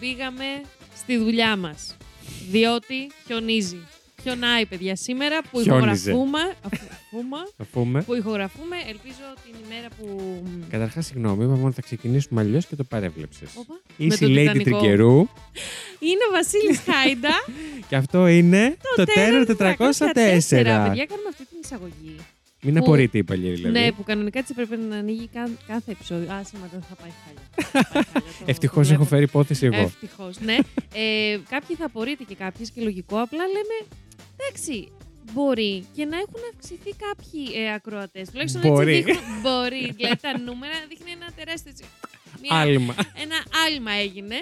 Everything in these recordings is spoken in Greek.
πήγαμε στη δουλειά μας. Διότι χιονίζει. Χιονάει, παιδιά, σήμερα που Χιόνιζε. ηχογραφούμε. αφούμε, Αφούμε. που ηχογραφούμε, ελπίζω την ημέρα που. Καταρχάς, συγγνώμη, είπαμε ότι θα ξεκινήσουμε αλλιώς και το παρέβλεψες. Όπα. Είσαι Με η το Lady Τιτανικό. Τρικερού Είναι ο Βασίλης Χάιντα. και αυτό είναι το, Terror Terror 404. Παιδιά, κάνουμε αυτή την εισαγωγή. Μην Που- απορείτε, είπα λέει, δηλαδή. Ναι, που κανονικά έτσι έπρεπε να ανοίγει καν- κάθε επεισόδιο. Α, σήμερα δεν θα πάει χάλια. Ευτυχώς έχω φέρει υπόθεση εγώ. Ευτυχώς, ναι. Ε, κάποιοι θα απορείτε και κάποιοι και λογικό. Απλά λέμε, εντάξει, μπορεί και να έχουν αυξηθεί κάποιοι ε, ακροατές. Τουλάχιστον Μπορεί. έτσι δείχνουν. Μπορεί. Δηλαδή τα νούμερα δείχνει ένα τεράστιο. Έτσι, μια- Άλμα. ένα άλμα έγινε.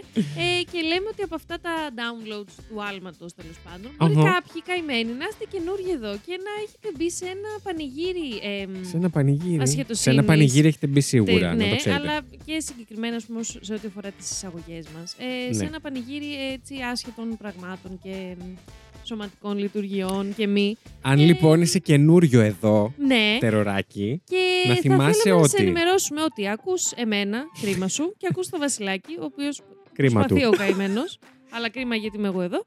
Ε, και λέμε ότι από αυτά τα downloads του άλματος τέλος πάντων, μπορεί Αχα. κάποιοι καημένοι να είστε καινούργοι εδώ και να έχετε μπει σε ένα πανηγύρι. εμ, Σε ένα πανηγύρι. Σε Ασχετοσύνης. ένα πανηγύρι έχετε μπει σίγουρα, ναι, να το ξέρετε. αλλά και συγκεκριμένα ας πούμε, ως- σε ό,τι αφορά τις εισαγωγές μας. Ε, Σε Ναι. ένα πανηγύρι έτσι άσχετων πραγμάτων και μ, σωματικών λειτουργιών και μη. Αν Ε, λοιπόν είσαι καινούριο εδώ, Ναι. τεροράκι, Και να θα θυμάσαι θέλαμε να σε ότι- ενημερώσουμε ότι ακούς εμένα, κρίμα σου, και ακούς το Βασιλάκι, ο οποίος κρίμα του. προσπαθεί ο καημένος, αλλά κρίμα γιατί είμαι εγώ εδώ.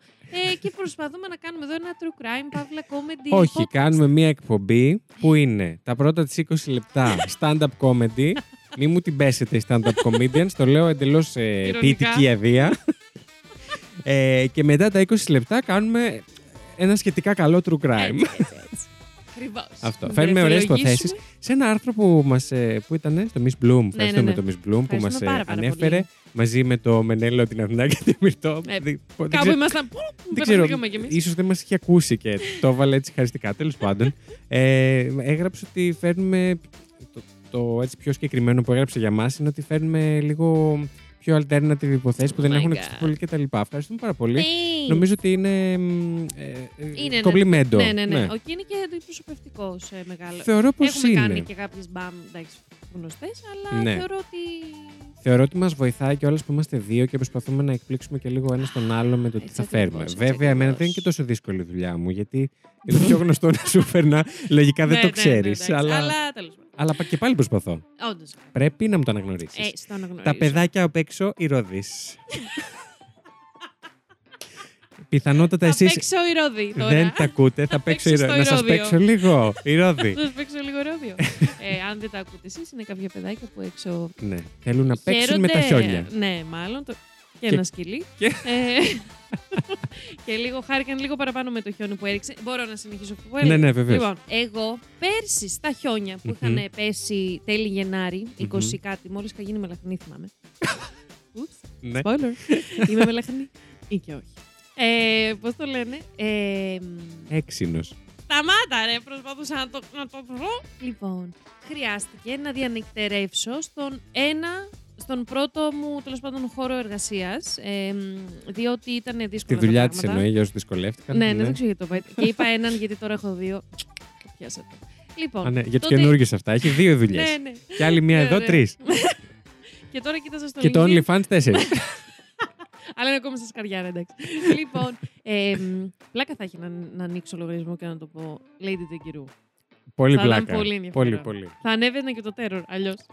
Ε, και προσπαθούμε να κάνουμε εδώ ένα true crime, παύλα comedy. Όχι, podcast. κάνουμε μία εκπομπή που είναι τα πρώτα της 20 λεπτά stand-up comedy. Μη μου την πέσετε οι stand-up comedians, το λέω εντελώς ε, Ειρωνικά. ποιητική αδεία. Ε, και μετά τα 20 λεπτά κάνουμε ένα σχετικά καλό true crime. Έτσι, έτσι, έτσι. Ακριβώς. Αυτό. Να Φέρνουμε ωραίες βρεφολογήσουμε. υποθέσεις. Σε ένα άρθρο που μας, ε, που ήταν στο Miss Bloom, ευχαριστούμε ναι, ναι. το Miss Bloom που μας Ευχαριστούμε ε, πάρα, πάρα ανέφερε πολύ. μαζί με το Μενέλο, την Αθηνά και την Μυρτώ. Ε, Δεν- δεν Κάπου ξέρω- ήμασταν. Πού, δεν ξέρω, πεθανήκαμε κι εμείς; ίσως δεν μας είχε ακούσει και το έβαλε έτσι χαριστικά. Τέλος πάντων, ε, έγραψε ότι φέρνουμε, το, το έτσι πιο συγκεκριμένο που έγραψε για μας είναι ότι φέρνουμε λίγο πιο alternative υποθέσεις που δεν Oh my έχουν God. ακουστεί πολύ κτλ. Ευχαριστούμε πάρα πολύ. Thanks. Νομίζω ότι είναι, μ, ε, ε, Είναι, ναι. κομπλιμέντο. Ναι, ναι, ναι. Ο Κίνη και αντιπροσωπευτικό σε μεγάλο. Θεωρώ πως Έχουμε είναι. κάνει και κάποιες μπαμ εντάξει, γνωστές, αλλά Ναι. θεωρώ ότι. Θεωρώ ότι μας βοηθάει και όλε που είμαστε δύο και προσπαθούμε να εκπλήξουμε και λίγο ένα τον άλλο με το τι Έτσι θα ακριβώς, φέρουμε. έτσι Βέβαια, εμένα ακριβώς. δεν είναι και τόσο δύσκολη η δουλειά μου, γιατί είναι το πιο γνωστό να σου φέρνα. Λογικά δεν Ναι, το ναι, ναι, ξέρεις. εντάξει. αλλά... Αλλά τέλος πάντων. Αλλά πα- και πάλι προσπαθώ. Όντως. Πρέπει να μου το αναγνωρίσει. Ε, στο αναγνωρίζω. Τα παιδάκια απ' έξω, η Ρόδη. Πιθανότατα Θα εσείς παίξω ηρώδη τώρα. δεν τα ακούτε. Θα παίξω η παίξω Ρόδη. στο Να σας ηρώδιο. παίξω λίγο. Η Ρόδη. Θα σας παίξω λίγο ρόδιο. ε, αν δεν τα ακούτε εσείς, είναι κάποια παιδάκια που έξω. ναι. Θέλουν να παίξουν με τα χαίρονται. χιόνια. Ναι, μάλλον. Το... Και, Και- ένα σκυλί. και- Ε, και λίγο χάρηκαν λίγο παραπάνω με το χιόνι που έριξε. Μπορώ να συνεχίσω αυτό που Ναι, έριξε. ναι, βεβαίως. Λοιπόν, εγώ πέρσι στα χιόνια που Μμμ. είχαν πέσει τέλη Γενάρη, 20 Μμμ. κάτι, μόλις είχα γίνει μελαχρινή, θυμάμαι. Oops, Ναι. spoiler. Είμαι μελαχρινή ή και όχι. Ε, Πώς το λένε. Ε, μ, Έξινος. Σταμάτα ρε, προσπαθούσα να το, να το βρω. Λοιπόν, χρειάστηκε να διανυκτερεύσω στον ένα, στον πρώτο μου τέλος πάντων χώρο εργασίας. διότι ήταν δύσκολο. Τη δουλειά της εννοεί για όσους δυσκολεύτηκαν. Ναι, ναι, δεν ξέρω γιατί το είπα. Και είπα έναν γιατί τώρα έχω δύο. Το πιάσατε. Λοιπόν. Α, ναι, για του τότε- καινούργιου αυτά. Έχει δύο δουλειές. Ναι, ναι. Και άλλη μία εδώ, Ωραία. τρεις. Και τώρα κοίταζα στο Και το LinkedIn. OnlyFans τέσσερις. Αλλά είναι ακόμα στα σκαριά, ρε, εντάξει. λοιπόν, ε, μ, πλάκα θα έχει να, να ανοίξω λογαριασμό και να το πω Lady Τεγκυρού. πολύ Θα ήταν πλάκα. πολύ ενδιαφέρον. πολύ, πολύ. Θα ανέβαινε και το terror, αλλιώς.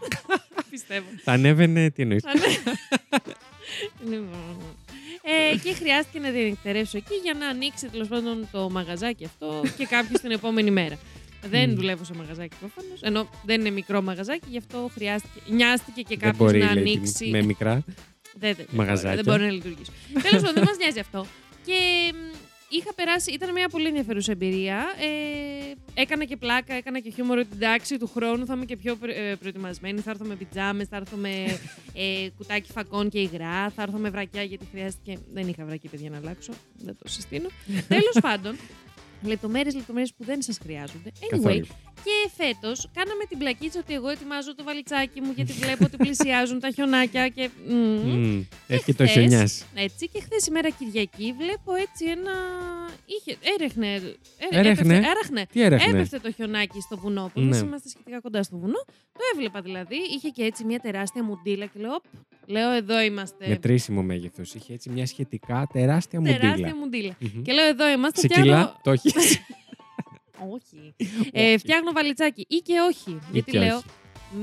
Πιστεύω. Θα ανέβαινε, τι εννοείς. Θα ανέ- ε, και χρειάστηκε να διανυκτερεύσω εκεί για να ανοίξει τέλος πάντων το μαγαζάκι αυτό και κάποιος την επόμενη μέρα. Δεν Μμ. δουλεύω σε μαγαζάκι προφανώς. Ενώ δεν είναι μικρό μαγαζάκι, γι' αυτό χρειάστηκε. Νοιάστηκε και Δεν κάποιος μπορεί να λέει, ανοίξει. με μικρά. Δεν, δεν, Μαγαζάκια. δεν μπορεί να λειτουργήσει. Τέλος πάντων, δεν μας νοιάζει αυτό. Και μ, είχα περάσει, ήταν μια πολύ ενδιαφέρουσα εμπειρία. Ε, έκανα και πλάκα, έκανα και χιούμορ ότι εντάξει του χρόνου θα είμαι και πιο πρε- ε, προετοιμασμένη. Θα έρθω με πιτζάμες, θα έρθω με ε, κουτάκι φακών και υγρά, θα έρθω με βρακιά γιατί χρειάστηκε. Δεν είχα βρακί, παιδιά, να αλλάξω. Δεν το συστήνω. Τέλος πάντων, λεπτομέρειες, λεπτομέρειες που δεν σας χρειάζονται. Anyway, Καθόλου. και φέτος κάναμε την πλακίτσα ότι εγώ ετοιμάζω το βαλιτσάκι μου γιατί βλέπω ότι πλησιάζουν τα χιονάκια και. μμμ. Μμμ. Έχει και το χθες- χιονιάς. Έτσι και χθες ημέρα Κυριακή βλέπω έτσι ένα. Είχε... Έρεχνε. έρε- Έρεχνε; έπεφτε- Έραχνε. Τι έρεχνε; Έπεφτε το χιονάκι στο βουνό που Ναι. εμείς είμαστε σχετικά κοντά στο βουνό. Το έβλεπα δηλαδή. Είχε και έτσι μια τεράστια μουντίλα και λέω. «Οπ, Λέω εδώ είμαστε. Μετρήσιμο μέγεθος. Είχε έτσι μια σχετικά τεράστια Τεράστια μουντίλα. μουντίλα. Μμμ. Και λέω εδώ είμαστε. Σε φτιάχνω- κιλά το έχει. Όχι. ε, φτιάχνω βαλιτσάκι. Ή και όχι. Γιατί και λέω. όχι.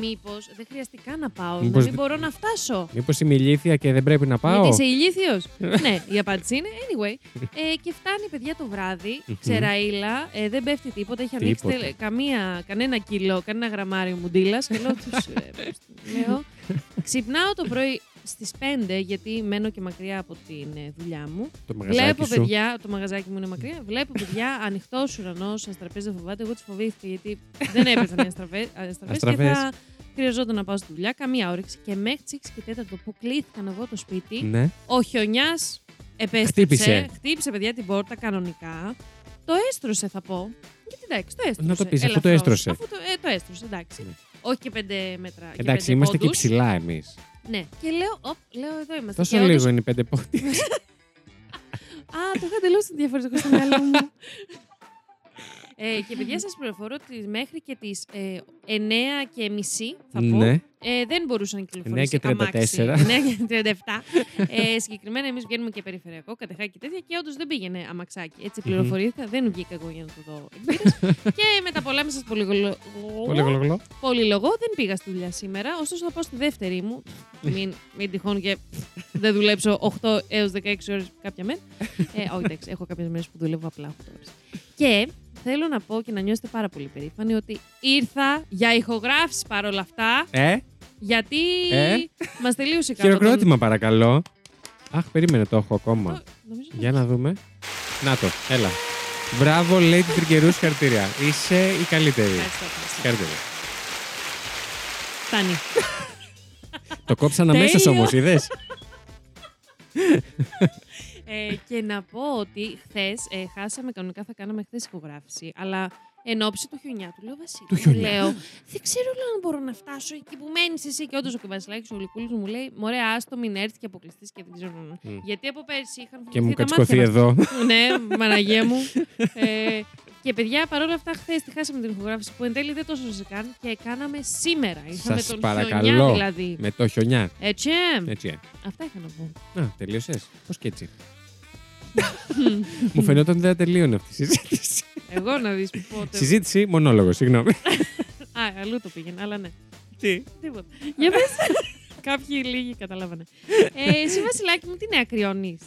μήπως δεν χρειαστεί καν να πάω. Μήπως δηλαδή δε- μπορώ να φτάσω. Μήπως είμαι ηλίθια και δεν πρέπει να πάω; Γιατί είσαι ηλίθιος; ναι, η απάντηση είναι anyway. Ε, και φτάνει, παιδιά, το βράδυ, Μμμ. ξεραίλα, ε, δεν πέφτει τίποτα. Έχει ανοίξει Τίποτα. τελε- καμία, κανένα κιλό, κανένα γραμμάριο μουντίλα. Και λέω τους, ε, λέω, Ξυπνάω το πρωί στις 5, γιατί μένω και μακριά από την ε, δουλειά μου. Το μαγαζάκι Βλέπω σου. παιδιά, το μαγαζάκι μου είναι μακριά. Βλέπω παιδιά ανοιχτός ουρανός, αστραπέ δεν φοβάται. Εγώ τις φοβήθηκα γιατί δεν έπαιζαν οι αστραπέ και Αστραπές. θα χρειαζόταν να πάω στη δουλειά. Καμία όρεξη. Και μέχρι τις 6 και 4 που κλείθηκα να βγω το σπίτι, Ναι. ο χιονιάς επέστρεψε. Χτύπησε. Χτύπησε, παιδιά την πόρτα κανονικά. Το έστρωσε, θα πω. Γιατί εντάξει, το έστρωσε. Να το πεις, αφού το ελαφρώς. έστρωσε. Αφού το, ε, το έστρωσε, εντάξει. Ναι. Όχι και πέντε μέτρα. και Εντάξει, πέντε είμαστε και πόντους. ψηλά εμείς. Ναι. Και λέω, οπ, λέω εδώ είμαστε. Τόσο Και όντως- λίγο είναι οι πέντε πόντι. Α, το είχα τελείω διαφορετικό στο μυαλό μου. Ε, και παιδιά, σας πληροφορώ ότι μέχρι και τις ε, 9 και μισή, θα πω, Ναι. ε, δεν μπορούσα να κυκλοφορήσει 9 και 34. αμάξι. 9 και 37. ε, συγκεκριμένα, εμείς βγαίνουμε και περιφερειακό, κατεχάκι και τέτοια, και όντως δεν πήγαινε αμαξάκι. Έτσι πληροφορήθηκα, δεν βγήκα εγώ για να το δω εκπήρες. και με τα πολλά σα πολυγλω... Πολύ γλογλό. πολυλογώ, δεν πήγα στη δουλειά σήμερα. Ωστόσο, θα πάω στη δεύτερη μου. μην, μην τυχόν και δεν δουλέψω 8 έως 16 ώρες κάποια μέρα. ε, όχι, εντάξει, έχω κάποιες μέρες που δουλεύω απλά 8 ώρες. Και θέλω να πω και να νιώσετε πάρα πολύ περήφανοι ότι ήρθα για ηχογράφηση παρόλα αυτά. Ε, Γιατί Ε; μας τελείωσε κάπου. χειροκρότημα παρακαλώ. Αχ, περίμενε, το έχω ακόμα. Το- νομίζω ότι- Για να δούμε. Να το, έλα. Μπράβο, Lady Τριγκερού, συγχαρητήρια. Είσαι η καλύτερη. Ευχαριστώ, ευχαριστώ. Συγχαρητήρια. Φτάνει. Το κόψαν αμέσως Τέλειο. όμως, είδες; Ε, και να πω ότι χθες ε, χάσαμε, κανονικά θα κάναμε χθες ηχογράφηση, αλλά εν ώψη του χιονιά του λέω Βασίλη. Του μου χιονιά. Λέω, δεν ξέρω λέω, αν μπορώ να φτάσω εκεί που μένεις εσύ. Και όντως ο Βασιλάκη ο Γλυκούλη μου λέει: Μωρέ, άστο, μην έρθεις και αποκλειστή και δεν ξέρω. Μμ. Γιατί από πέρσι είχαν Και μου φοβηθεί τα κατσικωθεί μάτια εδώ. μας. ναι, Μαναγία μου. Ε, και παιδιά, παρόλα αυτά, χθες τη χάσαμε την ηχογράφηση που εν τέλει δεν τόσο σε καν και κάναμε σήμερα. Ήρθαμε Σας τον παρακαλώ. χιονιά δηλαδή. Με το χιονιά. Έτσι. ε. Έτσι, ε. Αυτά είχα να πω. Να, τελείωσες. Πώς και έτσι. Μου φαινόταν δεν θα τελείωνε αυτή η συζήτηση. Εγώ να δεις πότε. Συζήτηση, μονόλογο, συγγνώμη. Α, αλλού το πήγαινε, αλλά ναι. Τι; Τίποτα. Για πες. Κάποιοι λίγοι καταλάβανε. Ε, εσύ, Βασιλάκη μου, τι νέα κρυώνεις;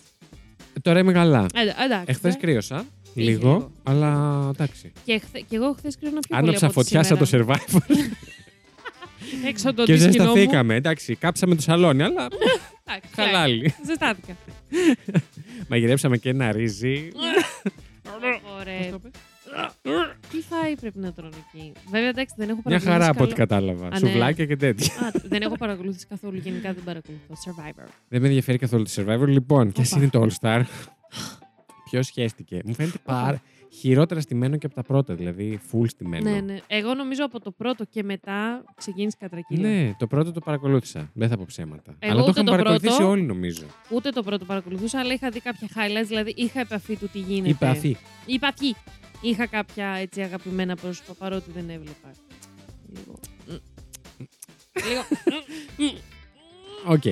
Τώρα είμαι καλά. Εντάξει. Εχθές ε. κρύωσα. Πήγε Λίγο, λίγο. αλλά εντάξει. Και, χθε, και εγώ χθες κρύωνα πιο πολύ. Άναψα από ό,τι φωτιά σαν το σήμερα. survivor Έξω από το και δίσκινό μου. ζεσταθήκαμε. Εντάξει, κάψαμε το σαλόνι, αλλά Εντάξει, χαλάλι. Ζεστάθηκα. Μαγειρέψαμε και ένα ρύζι. Ωραία. Τι φάει πρέπει να τρώνε εκεί; Βέβαια, εντάξει, δεν έχω Μια παρακολουθήσει. χαρά από ό,τι καλό- κατάλαβα. Α, ναι. Σουβλάκια και τέτοια. Α, δεν έχω παρακολουθήσει καθόλου. Γενικά δεν παρακολουθώ. Survivor. Δεν με ενδιαφέρει καθόλου το survivor. Λοιπόν, ποια Οπα. είναι το All Star. Ποιος σχέστηκε; Μου φαίνεται πάρα χειρότερα στημένο και από τα πρώτα, δηλαδή full στημένο. Ναι, ναι. Εγώ νομίζω από το πρώτο και μετά ξεκίνησε κατρακύλα. Ναι, το πρώτο το παρακολούθησα. Δεν θα πω ψέματα. Εγώ Αλλά το ούτε είχαμε το παρακολουθήσει πρώτο. όλοι, νομίζω. Ούτε το πρώτο παρακολουθούσα, αλλά είχα δει κάποια highlights, δηλαδή είχα επαφή του τι γίνεται. Είπα αφή. Η επαφή. Είχα κάποια έτσι αγαπημένα πρόσωπα, παρότι δεν έβλεπα. Λίγο. Λίγο. Οκ.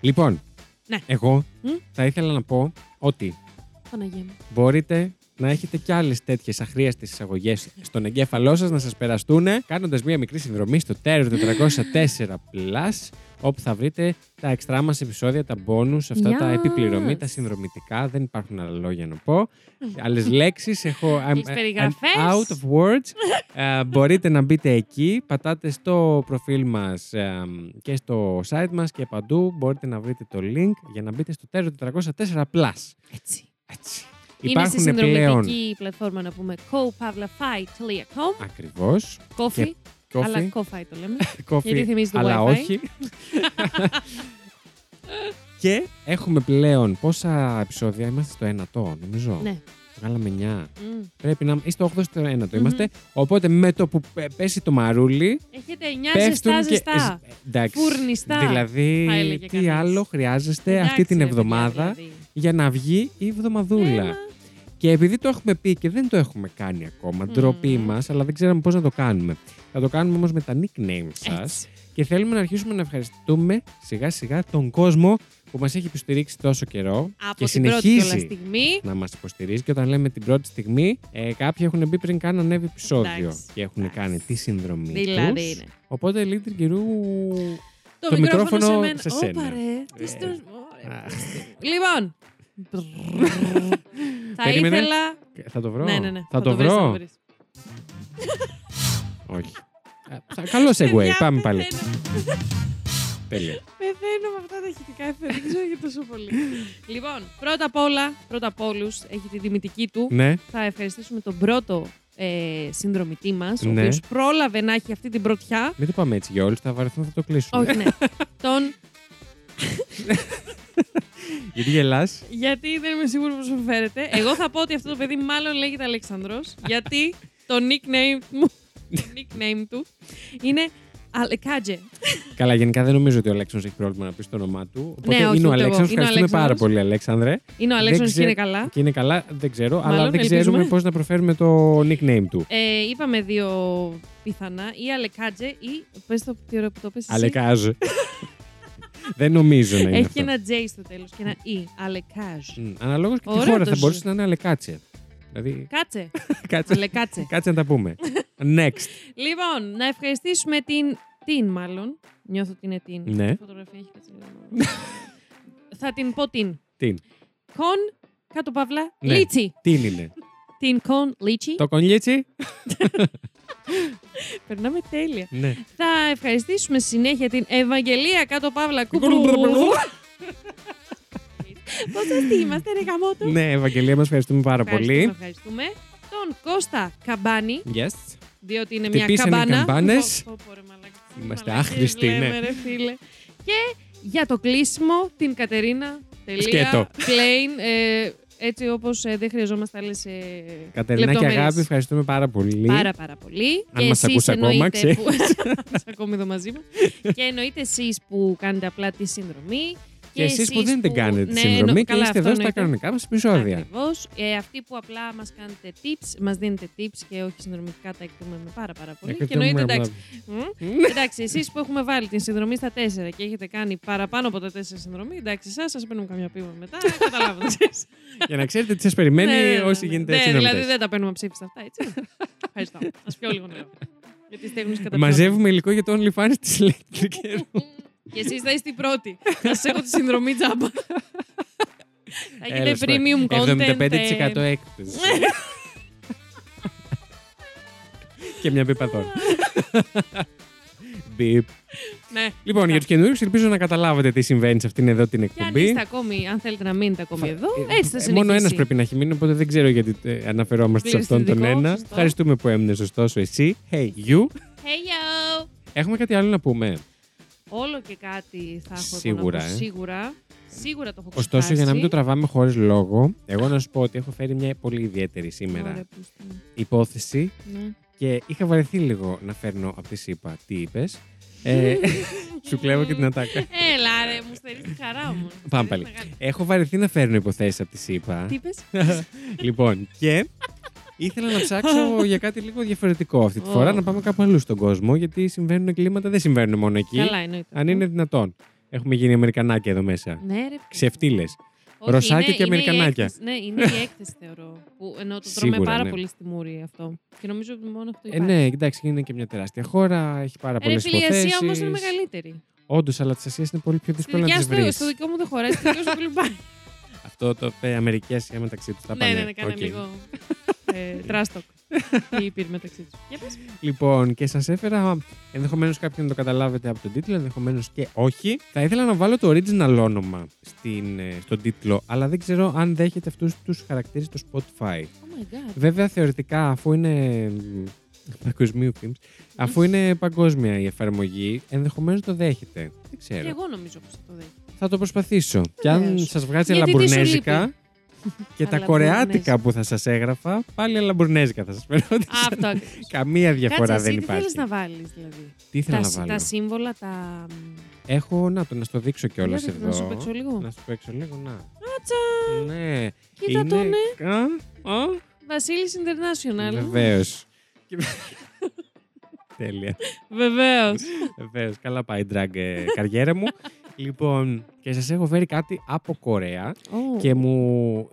Λοιπόν, Ναι. εγώ Μμ. θα ήθελα να πω ότι Παναγία μου. μπορείτε να έχετε κι άλλες τέτοιες αχρίαστες εισαγωγές στον εγκέφαλό σας να σας περαστούν κάνοντας μία μικρή συνδρομή στο Terror 404 Plus, όπου θα βρείτε τα εξτρά μας επεισόδια, τα bonus, αυτά τα Yes. επιπληρωμή, τα συνδρομητικά. Δεν υπάρχουν άλλα λόγια να πω. Άλλες λέξεις. Έχω. I'm, Έχεις I'm περιγραφές. out of words. Ε, μπορείτε να μπείτε εκεί, πατάτε στο προφίλ μας ε, και στο site μας και παντού μπορείτε να βρείτε το link για να μπείτε στο Terror 404 Plus. Έτσι. Έτσι. Είναι στη Υπάρχουν πλέον. συνδρομητική πλατφόρμα να πούμε copavlafy.com Ακριβώς. Coffee, αλλά Coffee, coffee το λέμε. coffee, γιατί θυμίζει το αλλά Wi-Fi. όχι. και έχουμε πλέον πόσα επεισόδια; Είμαστε στο ένατο, νομίζω. Ναι. Βγάλαμε 9. Μμ. Πρέπει να ή στο 8 στο ένατο Μμμ. είμαστε. Οπότε με το που πε- πέσει το μαρούλι, Έχετε 9 πέφτουν ζεστά και. ζεστά. ε, Εντάξει. Φουρνιστά, Δηλαδή, θα έλεγε τι κανείς. άλλο χρειάζεστε Εντάξει, αυτή την ρε παιδιά, εβδομάδα δηλαδή. για να βγει η εβδομαδούλα. Έμα. Και επειδή το έχουμε πει και δεν το έχουμε κάνει ακόμα, Μμμ. ντροπή μας, αλλά δεν ξέραμε πώς να το κάνουμε. Θα το κάνουμε όμως με τα nicknames σας Έτσι. και θέλουμε να αρχίσουμε να ευχαριστούμε σιγά σιγά τον κόσμο που μας έχει υποστηρίξει τόσο καιρό Από και την πρώτη κιόλας συνεχίζει στιγμή. να μας υποστηρίζει. Και όταν λέμε την πρώτη στιγμή, ε, κάποιοι έχουν μπει πριν καν ανέβει επεισόδιο Εντάξει, και έχουν εντάξει. κάνει τη συνδρομή Δηλαδή τους. είναι. Οπότε, Λίτρη Κυρού. Το, Το μικρόφωνο σε μένα. σε σένα. Όπα, ρε, τι Ε, στο- Ωραία. αχ. Λοιπόν. Θα Περίμενε. ήθελα. Θα το βρω. Ναι, ναι, ναι. Θα, το, βρεις, θα βρω. βρεις. Όχι. Ε, θα- Καλό segue. Παιδιά, Πάμε πάλι. πεθαίνω. Τέλεια. Πεθαίνω με αυτά τα ηχητικά εφέ. Δεν ξέρω γιατί τόσο πολύ. λοιπόν, πρώτα απ' όλα, πρώτα απ' όλους, έχει τη τιμητική του. Ναι. Θα ευχαριστήσουμε τον πρώτο ε, συνδρομητή μας, ο Ναι. οποίος πρόλαβε να έχει αυτή την πρωτιά. Μην το πάμε έτσι για όλου. Θα βαρεθούμε, θα το κλείσουμε. Όχι, ναι. τον Γιατί γελάς; Γιατί δεν είμαι σίγουρη πώς μου φέρετε. Εγώ θα πω ότι αυτό το παιδί μάλλον λέγεται Αλέξανδρος, γιατί το nickname μου, το nickname του είναι Αλεκάτζε. Καλά, γενικά δεν νομίζω ότι ο Αλέξανδρος έχει πρόβλημα να πει το όνομά του. Οπότε Ναι, όχι, είναι ο ούτε εγώ. Αλέξανδρος. Είναι ο Ευχαριστούμε πάρα Αλέξανδρος. πολύ, Αλέξανδρε. Είναι ο Αλέξανδρος και ξέρω- είναι καλά. Και είναι καλά, δεν ξέρω, αλλά Μάλλον, δεν ελπίζουμε. ξέρουμε πώς να προφέρουμε το nickname του. Ε, είπαμε δύο πιθανά, ή Αλεκάτζε ή, πες το τι ωραίο που το πες εσύ. Αλεκάζ. δεν νομίζω να είναι Έχει αυτό. και ένα J στο τέλος και ένα E. Αλεκάζ. Αναλόγως και τη Ωραίο χώρα το θα ζ. μπορούσε να είναι Αλεκάτσε. Δηλαδή, Κάτσε. κάτσε, Αλεκάτσε. κάτσε να τα πούμε. Next. Λοιπόν, να ευχαριστήσουμε την. Την, μάλλον. Νιώθω ότι είναι την. Ναι. Η φωτογραφία έχει κάτσει λίγο. Θα την πω την. Τι, Κον, κάτω παύλα, Ναι. λίτσι. τι είναι. Την κον λίτσι. Το κονιέτσι. Περνάμε τέλεια. Ναι. Θα ευχαριστήσουμε στη συνέχεια την Ευαγγελία κάτω παύλα κούπρου. Πώς θα είμαστε, ρε γαμότο. Ναι, Ευαγγελία, μας ευχαριστούμε πάρα Ευχαριστούμε, πολύ. ευχαριστούμε. Τον Κώστα Καμπάνη, Yes. διότι είναι μια Χτυπήσανε οι καμπάνα. καμπάνες. Πω, πω, πω, ρε μαλάκα. Είμαστε Μαλάκες άχρηστοι, λέμε, ναι. ρε φίλε. Και για το κλείσιμο την Κατερίνα. Τελεία, Σκέτο. Plain, ε, έτσι όπως ε, δεν χρειαζόμαστε άλλες ε, Κατερίνα και λεπτομέρειες. αγάπη, ευχαριστούμε πάρα πολύ. Πάρα πάρα πολύ. Αν μας ακούς ακόμα, εννοείται ξέρεις. που... Είσαι ακόμη εδώ μαζί μας. και εννοείται εσείς που κάνετε απλά τη συνδρομή. Και εσείς που δεν την κάνετε τη ναι, συνδρομή εννο- και καλά, είστε αυτό εδώ στα εννοείται. κανονικά μας επεισόδια. Ακριβώς. Ε, αυτοί που απλά μας κάνετε tips, μας δίνετε tips και όχι συνδρομητικά τα εκτιμούμε πάρα, πάρα πολύ. Και Ευχαριστούμε εννοείται πάρα εντάξει. Μμ. εντάξει, εσείς που έχουμε βάλει την συνδρομή στα 4 και έχετε κάνει παραπάνω από τα 4 συνδρομή, εντάξει, εσάς σας παίρνουμε καμιά πίμα μετά. Καταλάβατε. ξέρεις. Για να ξέρετε τι σας περιμένει Ναι, ναι, ναι, όσοι ναι. γίνετε Ναι, συνδρομητές. δηλαδή δεν τα παίρνουμε ψήφιστα αυτά, έτσι. Ευχαριστώ. Α πιω λίγο νερό. Γιατί στέγνους κατά Μαζεύουμε υλικό για το OnlyFans της ηλεκτρική. Και εσείς θα είστε οι πρώτοι. Θα σας έχω τη συνδρομή τζάμπα. Θα έχετε Έλα, premium content. 75% ε, έκπτωση. και μια πιπατών. Μπιπ. Ναι. Λοιπόν, για τους καινούριους, ελπίζω να καταλάβετε τι συμβαίνει σε αυτήν εδώ την Και αν εκπομπή. είστε ακόμη, αν θέλετε να μείνετε ακόμη εδώ, Ε, έτσι θα συνεχίσει. Μόνο ένας πρέπει να έχει μείνει, οπότε δεν ξέρω γιατί ε, αναφερόμαστε σε αυτόν τον Πληριστικό, ένα. σωστό. Ευχαριστούμε που έμεινες ωστόσο εσύ. Hey, you. Hey yo! Έχουμε κάτι άλλο να πούμε. Όλο και κάτι θα έχω Σίγουρα, εγώ να πω. ε. Σίγουρα. Σίγουρα το έχω Ωστόσο, για να μην το ξεχάσει. τραβάμε χωρίς λόγο, εγώ να σου πω ότι έχω φέρει μια πολύ ιδιαίτερη σήμερα Ωραία, πούστη μου. υπόθεση Ναι. και είχα βαρεθεί λίγο να φέρνω από τη ΣΥΠΑ τι είπες; Ε, σου κλέβω και την ατάκα. Έλα ρε, μου στερείς τη χαρά μου. Πάμε Στερείς πάλι. μεγάλη. Έχω βαρεθεί να φέρνω υποθέσεις από τη ΣΥΠΑ. Τι είπες; λοιπόν, και ήθελα να ψάξω για κάτι λίγο διαφορετικό αυτή τη Ω. φορά, να πάμε κάπου αλλού στον κόσμο, γιατί συμβαίνουν εγκλήματα, δεν συμβαίνουν μόνο εκεί. Καλά εννοείται. Αν είναι δυνατόν. Έχουμε γίνει Αμερικανάκια εδώ μέσα. Ναι, ρε. Ξεφτύλες. Όχι, Ρωσάκια είναι- και είναι η Αμερικανάκια. έκθεση- Ναι, είναι η έκθεση θεωρώ. Που ενώ το τρώμε Σίγουρα, πάρα ναι. πολύ στη Μούρη αυτό. Και νομίζω ότι μόνο αυτό Ε, υπάρχει. ναι, εντάξει, είναι και μια τεράστια χώρα, έχει πάρα Ε, πολλές Ρε φίλε, η υποθέσει. Ασία όμως είναι μεγαλύτερη. Όντως, αλλά της Ασίας είναι πολύ πιο Στη δύσκολο να δικιά τις στο, βρεις. στο δικό μου δεν χωράει, στη δικιά σου πολύ πάει. Αυτό το ε, Αμερική Ασία μεταξύ τους. Τα Ναι, πάνε. ναι, ναι, κάνε Οκ. λίγο. Ε, Τράστοκ. Τι υπήρ μεταξύ τους. Για πες. Λοιπόν, και σας έφερα ενδεχομένως κάποιοι να το καταλάβετε από τον τίτλο, ενδεχομένως και όχι. Θα ήθελα να βάλω το original όνομα στην, ε, στον τίτλο, αλλά δεν ξέρω αν δέχεται αυτούς τους χαρακτήρες το Spotify. Oh my god. Βέβαια, θεωρητικά, αφού είναι. μ, Παγκοσμίου films, αφού είναι παγκόσμια η εφαρμογή, ενδεχομένως το δέχεται. Δεν Και ξέρω. εγώ νομίζω πως θα το δέχει. Θα το προσπαθήσω. Και αν Βεβαίως. σας βγάζει Γιατί τι σου αλαμπουρνέζικα και τα Αλαμπουρνέζικα. κορεάτικα που θα σας έγραφα, πάλι αλαμπουρνέζικα θα σας φέρω. Αυτό ακριβώς. Καμία διαφορά Κάτσε, δεν εσύ τι υπάρχει. θέλεις να βάλεις δηλαδή; Τι ήθελα Τα, να σ- βάλω; τα σύμβολα, τα... Έχω να το να στο δείξω κιόλας Για δείχνε, εδώ. Να σου παίξω λίγο. Να σου παίξω λίγο, να. Άτσα! Ναι. Κοίτα τον, ναι. Α, α, Βασίλης International. Βεβαίως. Τέλεια. Βεβαίως. Βεβαίως. Καλά πάει η drag ε, καριέρα μου. Λοιπόν, και σας έχω φέρει κάτι από Κορέα Ω. και μου...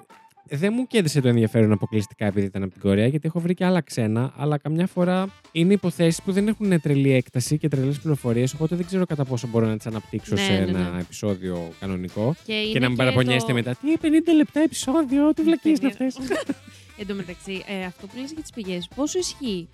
Δεν μου κέρδισε το ενδιαφέρον αποκλειστικά επειδή ήταν από την Κορέα, γιατί έχω βρει και άλλα ξένα, αλλά καμιά φορά είναι υποθέσεις που δεν έχουν τρελή έκταση και τρελές πληροφορίες, οπότε δεν ξέρω κατά πόσο μπορώ να τις αναπτύξω Ναι, σε ναι, ένα ναι. επεισόδιο κανονικό. Και, είναι Και να μην παραπονιέστε το- μετά. Τι 50 λεπτά επεισόδιο, τι βλακίες είναι Περίμενε. αυτέ. Εν τω μεταξύ, ε, αυτό που λες για τις πηγές, πόσο ισχύει;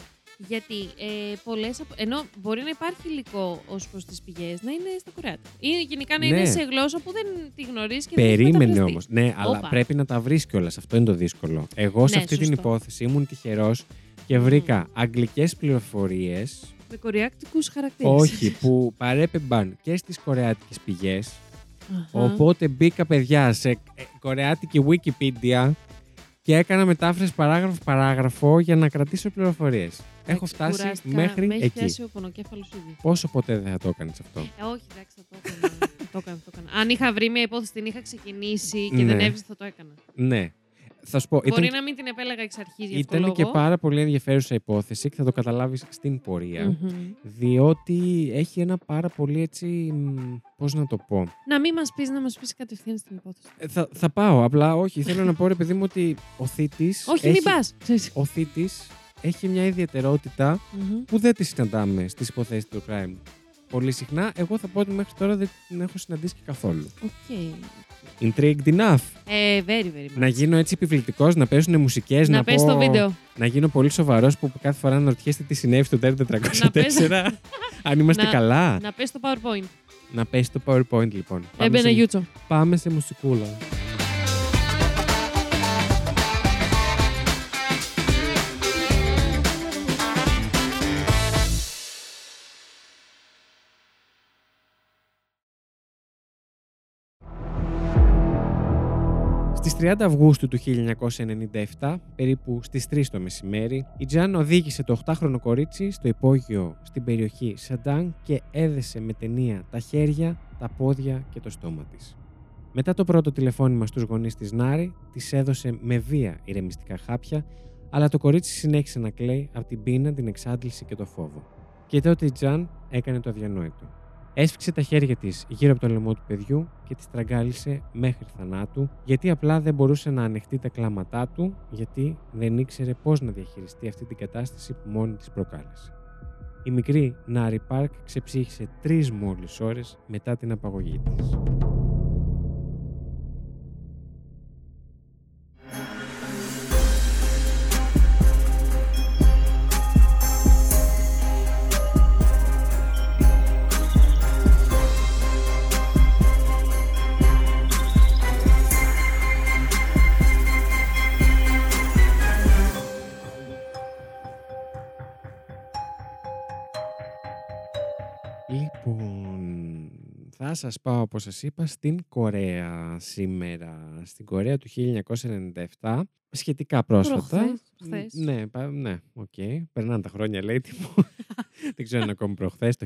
Γιατί ε, πολλές, απο- ενώ μπορεί να υπάρχει υλικό ως προς τις πηγές, να είναι στα κορεάτικα. Ή γενικά να είναι Ναι. σε γλώσσα που δεν τη γνωρίζεις και δεν έχεις Περίμενε μεταφραστεί. όμως. Ναι, αλλά Όπα. πρέπει να τα βρεις κιόλας. Αυτό είναι το δύσκολο. Εγώ σε Ναι, αυτή την σωστό. υπόθεση ήμουν τυχερός και βρήκα αγγλικές πληροφορίες. Με κορεάτικου χαρακτήρες. Όχι, που παρέπεμπαν και στις κορεάτικες πηγές. Οπότε μπήκα, παιδιά, σε ε, κορεάτικη Wikipedia και έκανα μετάφραση παράγραφο-παράγραφο για να κρατήσω πληροφορίες. Έχω φτάσει μέχρι με έχει εκεί. πιάσει ο πονοκέφαλος ήδη. Πόσο ποτέ δεν θα το έκανες αυτό; Ε, όχι, εντάξει, θα το έκανα. το έκανα, το έκανα. Αν είχα βρει μια υπόθεση, την είχα ξεκινήσει και Ναι. δεν έβριζε, θα το έκανα. Ναι. Θα σου πω, Μπορεί ήταν, να μην την επέλεγα εξ αρχής για αυτό ήταν λόγο. και πάρα πολύ ενδιαφέρουσα υπόθεση και θα το καταλάβεις στην πορεία. Μμμ. Διότι έχει ένα πάρα πολύ έτσι, μ, πώς να το πω. Να μην μας πεις, να μας πεις κατευθείαν στην υπόθεση. Ε, Θα, θα πάω, απλά όχι. Θέλω να πω ρε παιδί μου ότι ο θύτης Όχι, έχει, μην πα. ο θύτης έχει μια ιδιαιτερότητα που δεν τη συναντάμε στις υποθέσεις του crime. Πολύ συχνά, εγώ θα πω ότι μέχρι τώρα δεν την έχω συναντήσει και καθόλου. Οκ. Intrigued enough. Ε, very, very much. Να γίνω έτσι επιβλητικός, να παίζουν μουσικές, να, Να πες πω... το βίντεο. Να γίνω πολύ σοβαρός που κάθε φορά να ρωτιέστε τι συνέβη στο τέρο 404. Αν είμαστε Να- καλά. Να πες το PowerPoint. Να πέσει το PowerPoint λοιπόν. Πάμε Έμπαινε σε, Γιούτσο. πάμε σε μουσικούλα. Στις 30 Αυγούστου του 1997, περίπου στις 3 το μεσημέρι, η Τζαν οδήγησε το 8χρονο κορίτσι στο υπόγειο στην περιοχή Σαντάν και έδεσε με ταινία τα χέρια, τα πόδια και το στόμα της. Μετά το πρώτο τηλεφώνημα στους γονείς της Νάρη, της έδωσε με βία ηρεμιστικά χάπια, αλλά το κορίτσι συνέχισε να κλαίει από την πείνα, την εξάντληση και το φόβο. Και τότε η Τζαν έκανε το αδιανόητο. Έσφιξε τα χέρια της γύρω από το λαιμό του παιδιού και τη τραγκάλισε μέχρι θανάτου, γιατί απλά δεν μπορούσε να ανεχτεί τα κλάματά του, γιατί δεν ήξερε πώς να διαχειριστεί αυτή την κατάσταση που μόνη της προκάλεσε. Η μικρή Νάρι Πάρκ ξεψύχησε τρεις μόλις ώρες μετά την απαγωγή της. Θα σας πάω όπως σας είπα στην Κορέα σήμερα. Στην Κορέα του 1997, σχετικά πρόσφατα. Προχθές, χθες. Ναι, πα- ναι, οκ. Περνάνε τα χρόνια, Λίτη μου. Δεν ξέρω αν είναι ακόμη προχθές, το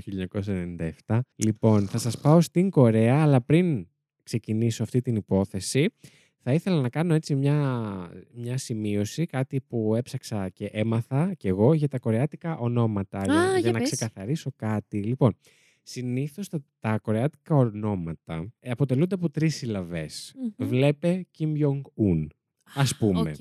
1997. Λοιπόν, θα σας πάω στην Κορέα, αλλά πριν ξεκινήσω αυτή την υπόθεση, θα ήθελα να κάνω έτσι μια, μια σημείωση, κάτι που έψαξα και έμαθα κι εγώ για τα κορεάτικα ονόματα, για, Α, για για να πες. ξεκαθαρίσω κάτι. Λοιπόν, συνήθως τα, τα κορεάτικα ονόματα ε, αποτελούνται από τρεις συλλαβές. Μμμ. Βλέπε Kim Jong-un, ας πούμε. Οκ.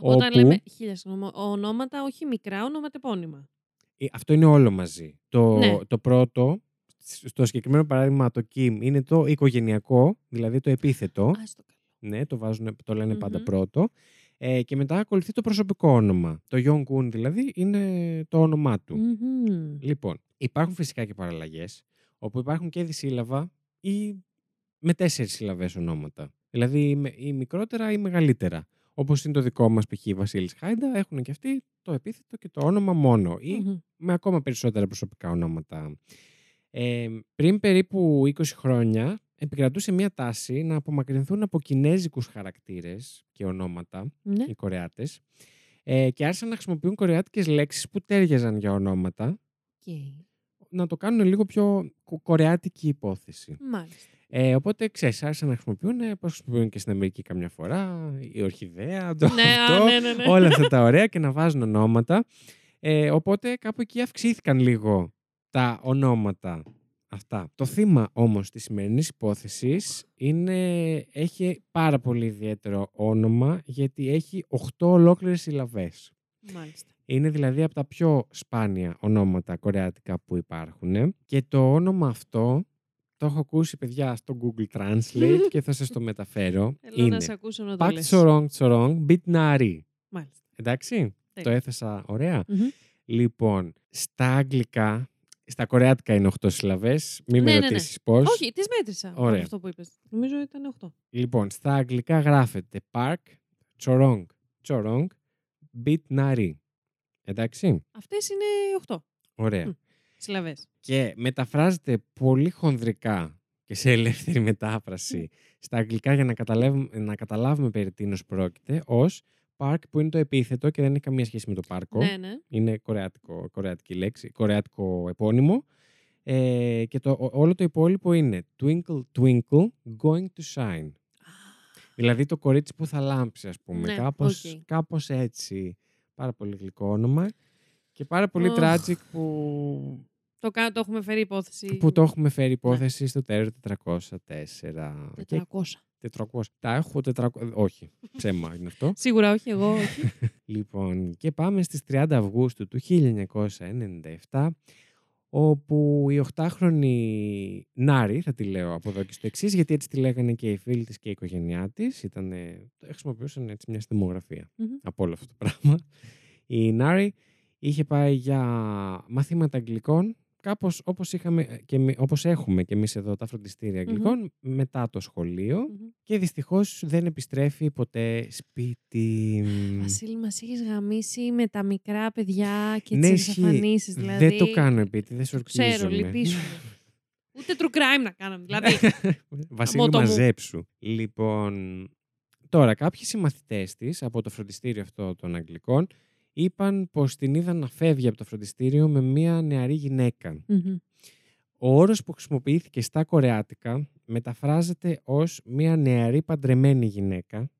Όταν όπου- λέμε χίλια συγγνώμη, ονόματα, όχι μικρά, ονοματεπώνυμα. Ε, Αυτό είναι όλο μαζί. Το, Ναι. το πρώτο, σ- στο συγκεκριμένο παράδειγμα το Kim, είναι το οικογενειακό, δηλαδή το επίθετο. Α, στο καλό. Ναι, το, βάζουν, το λένε πάντα Μμμ. πρώτο. Ε, και μετά ακολουθεί το προσωπικό όνομα. Το Jong-un δηλαδή είναι το όνομά του. Μμμ. Λοιπόν, υπάρχουν φυσικά και παραλλαγές, όπου υπάρχουν και δυσύλλαβα ή με τέσσερις συλλαβές ονόματα. Δηλαδή ή με- ή μικρότερα ή μεγαλύτερα. Όπως είναι το δικό μας π.χ. Βασίλη Χάιντα, έχουν και αυτοί το επίθετο και το όνομα μόνο. Ή Μμμ. με ακόμα περισσότερα προσωπικά ονόματα. Ε, πριν περίπου 20 χρόνια επικρατούσε μια τάση να απομακρυνθούν από κινέζικους χαρακτήρες και ονόματα Ναι. οι Κορεάτες ε, και άρχισαν να χρησιμοποιούν κορεάτικες λέξεις που τέριαζαν για ονόματα Οκ. να το κάνουν λίγο πιο κο- κορεάτικη υπόθεση. Μάλιστα. Ε, οπότε ξέρεις, άρχισαν να χρησιμοποιούν, ε, πώς χρησιμοποιούν και στην Αμερική καμιά φορά, η ορχιδέα, το ναι, α, αυτό, ναι, ναι, ναι. όλα αυτά τα ωραία και να βάζουν ονόματα. Ε, οπότε κάπου εκεί αυξήθηκαν λίγο τα ονόματα Αυτά. Το θύμα όμως της σημερινής υπόθεσης είναι, έχει πάρα πολύ ιδιαίτερο όνομα γιατί έχει 8 ολόκληρες συλλαβές. Μάλιστα. Είναι δηλαδή από τα πιο σπάνια ονόματα κορεάτικα που υπάρχουν. Και το όνομα αυτό το έχω ακούσει παιδιά στο Google Translate και θα σας το μεταφέρω. Θέλω να είναι σε ακούσω να το Pak λες. Sorong Sorong Bit Nari. Μάλιστα. Εντάξει, το Τέλεια. έθεσα ωραία. Μμμ. Λοιπόν, στα αγγλικά, στα κορεάτικα είναι 8 συλλαβές. Μην Ναι, με ναι, ναι. ρωτήσεις πώς. Όχι, τις μέτρησα. Ωραία. Αυτό που είπες. Νομίζω ήταν 8. Λοιπόν, στα αγγλικά γράφεται Park Chorong Chorong Bit Nari. Εντάξει, Αυτές είναι 8 ωραία. Μμ. συλλαβές. Και μεταφράζεται πολύ χονδρικά και σε ελεύθερη μετάφραση στα αγγλικά για να καταλάβουμε, να καταλάβουμε περί τίνος πρόκειται ως park που είναι το επίθετο και δεν έχει καμία σχέση με το πάρκο. Ναι, ναι. Είναι κορεάτικο, κορεάτικη λέξη, κορεάτικο επώνυμο. Ε, και το, ό- όλο το υπόλοιπο είναι twinkle twinkle going to shine. Δηλαδή το κορίτσι που θα λάμψει ας πούμε. Ναι, κάπως, οκ. κάπως έτσι. Πάρα πολύ γλυκό όνομα. Και πάρα πολύ Οχ. tragic που Το, κα- το έχουμε φέρει υπόθεση. που το έχουμε Ναι. φέρει υπόθεση στο τέρο 404. Και 400. 400. Τα έχω 400. Όχι, ψέμα είναι αυτό. Σίγουρα όχι, εγώ όχι. Λοιπόν, και πάμε στις 30 Αυγούστου του 1997, όπου η 8χρονη Νάρη, θα τη λέω από εδώ και στο εξής, γιατί έτσι τη λέγανε και οι φίλοι της και η οικογένειά της, ήταν, χρησιμοποιούσαν έτσι μια στιμογραφία Μμμ. από όλο αυτό το πράγμα. Η Νάρη είχε πάει για μαθήματα αγγλικών, κάπως όπως, είχαμε και, εμεί- όπως έχουμε και εμείς εδώ τα φροντιστήρια αγγλικών, μετά το σχολείο Μμμ. και δυστυχώς δεν επιστρέφει ποτέ σπίτι. Βασίλη, μας έχει γαμίσει με τα μικρά παιδιά και Ναι, τι ισχύει. εξαφανίσει. Δηλαδή, Δεν το κάνω επίτηδες, Το ορκίζομαι. ξέρω, λυπήσουμε. Ούτε true crime να κάναμε. Δηλαδή. Βασίλη, Αμότο μου. μαζέψου. Λοιπόν, τώρα κάποιοι συμμαθητές της από το φροντιστήριο αυτό των Αγγλικών είπαν πως την είδαν να φεύγει από το φροντιστήριο με μια νεαρή γυναίκα. Μμμ. Ο όρος που χρησιμοποιήθηκε στα κορεάτικα μεταφράζεται ως μια νεαρή παντρεμένη γυναίκα.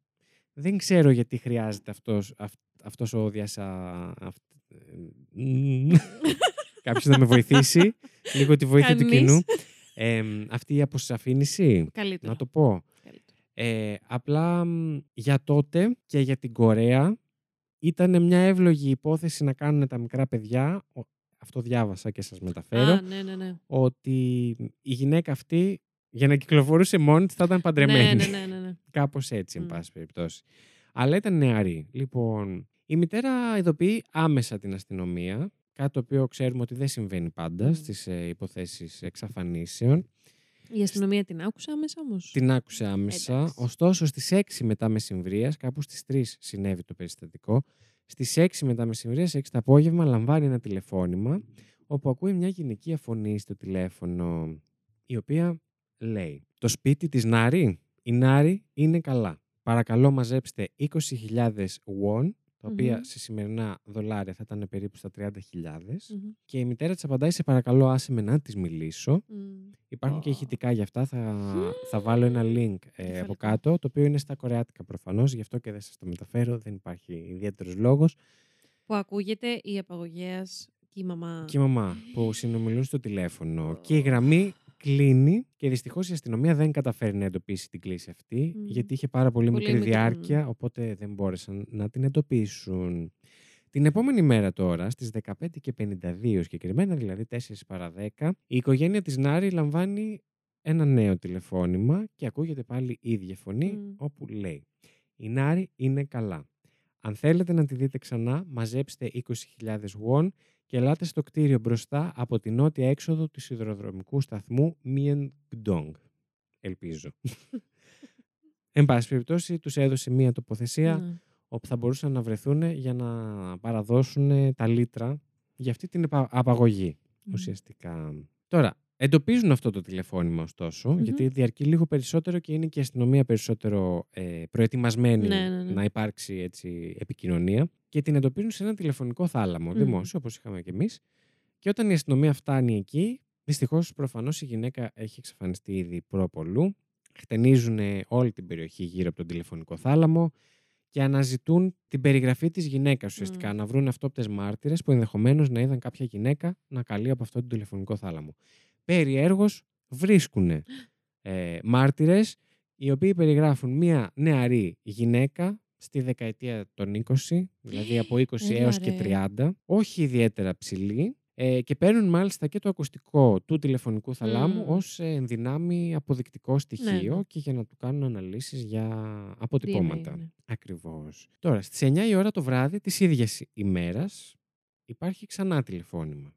Δεν ξέρω γιατί χρειάζεται αυτός, αυ- αυτός ο διασα... αυ- μμμ. Κάποιος να με βοηθήσει. Λίγο τη βοήθεια του Κανείς. κοινού. Ε, αυτή η αποσαφήνιση, Καλύτερα. να το πω. Καλύτερα. Ε, απλά μ, για τότε και για την Κορέα ήταν μια εύλογη υπόθεση να κάνουν τα μικρά παιδιά. Ο- Αυτό διάβασα και σας μεταφέρω Α, ναι, ναι, ναι. ότι η γυναίκα αυτή για να κυκλοφορούσε μόνη της θα ήταν παντρεμένη. Ναι, ναι, ναι, ναι, ναι. Κάπως έτσι, εν Μμ. πάση περιπτώσει. Αλλά ήταν νεαρή. Λοιπόν, η μητέρα ειδοποιεί άμεσα την αστυνομία, κάτι το οποίο ξέρουμε ότι δεν συμβαίνει πάντα Μμ. στις ε, υποθέσεις εξαφανίσεων. Η αστυνομία την άκουσε άμεσα όμως; Την άκουσε άμεσα. Εντάξει. Ωστόσο, στις 6 μετά μεσημβρίας, κάπου στις 3 συνέβη το περιστατικό, στις 6 μετά μεσημβρίας, 6 το απόγευμα, λαμβάνει ένα τηλεφώνημα, όπου ακούει μια γυναικεία φωνή στο τηλέφωνο, η οποία λέει «Το σπίτι της Νάρη, η Νάρη είναι καλά. Παρακαλώ μαζέψτε 20.000 won, τα οποία Μμμ. σε σημερινά δολάρια θα ήταν περίπου στα 30.000. Και η μητέρα της απαντάει «Σε παρακαλώ άσε με να της μιλήσω». Υπάρχουν και Ω. ηχητικά γι' αυτά. Θα, θα βάλω ένα link ε, από Κεφαλικό. κάτω, το οποίο είναι στα κορεάτικα προφανώς. Γι' αυτό και δεν σας το μεταφέρω. Δεν υπάρχει ιδιαίτερος λόγος. Που ακούγεται η απαγωγέας και η μαμά. Και η μαμά που συνομιλούν στο τηλέφωνο. Και η γραμμή κλείνει και δυστυχώς η αστυνομία δεν καταφέρει να εντοπίσει την κλίση αυτή, Μμμ. γιατί είχε πάρα πολύ, Πολύ μικρή μικρή, διάρκεια, οπότε δεν μπόρεσαν να την εντοπίσουν. Την επόμενη μέρα τώρα, στις 15.52 συγκεκριμένα, δηλαδή 4 παρα 10, η οικογένεια της Νάρη λαμβάνει ένα νέο τηλεφώνημα και ακούγεται πάλι η ίδια φωνή Μμ. όπου λέει «Η Νάρη είναι καλά. Αν θέλετε να τη δείτε ξανά, μαζέψτε 20.000 won και ελάτε στο κτίριο μπροστά από την νότια έξοδο του σιδηροδρομικού σταθμού Μιεν Γκντόγκ. Ελπίζω. Εν πάση περιπτώσει, τους έδωσε μία τοποθεσία Ναι. όπου θα μπορούσαν να βρεθούν για να παραδώσουν τα λίτρα για αυτή την επα- απαγωγή Μμ. ουσιαστικά. Τώρα, εντοπίζουν αυτό το τηλεφώνημα ωστόσο, Μμμ. γιατί διαρκεί λίγο περισσότερο και είναι και η αστυνομία περισσότερο ε, προετοιμασμένη Ναι, ναι, ναι. να υπάρξει έτσι, επικοινωνία και την εντοπίζουν σε ένα τηλεφωνικό θάλαμο, Μμ. δημόσιο, όπως είχαμε και εμείς. Και όταν η αστυνομία φτάνει εκεί, δυστυχώς προφανώς η γυναίκα έχει εξαφανιστεί ήδη πρόπολου. Χτενίζουν όλη την περιοχή γύρω από τον τηλεφωνικό θάλαμο και αναζητούν την περιγραφή της γυναίκας ουσιαστικά, Μμ. να βρουν αυτόπτες μάρτυρες που ενδεχομένως να είδαν κάποια γυναίκα να καλεί από αυτόν τον τηλεφωνικό θάλαμο. Περιέργως βρίσκουν ε, μάρτυρες οι οποίοι περιγράφουν μία νεαρή γυναίκα στη δεκαετία των 20, δηλαδή από 20 Έλα έως και ρε. 30, όχι ιδιαίτερα ψηλή, ε, και παίρνουν μάλιστα και το ακουστικό του τηλεφωνικού θαλάμου Μμμ. ως ε, ενδυνάμει αποδεικτικό στοιχείο ναι. και για να του κάνουν αναλύσεις για DNA, αποτυπώματα. ναι. Ακριβώς. Τώρα, στις 9 η ώρα το βράδυ της ίδιας ημέρας υπάρχει ξανά τηλεφώνημα.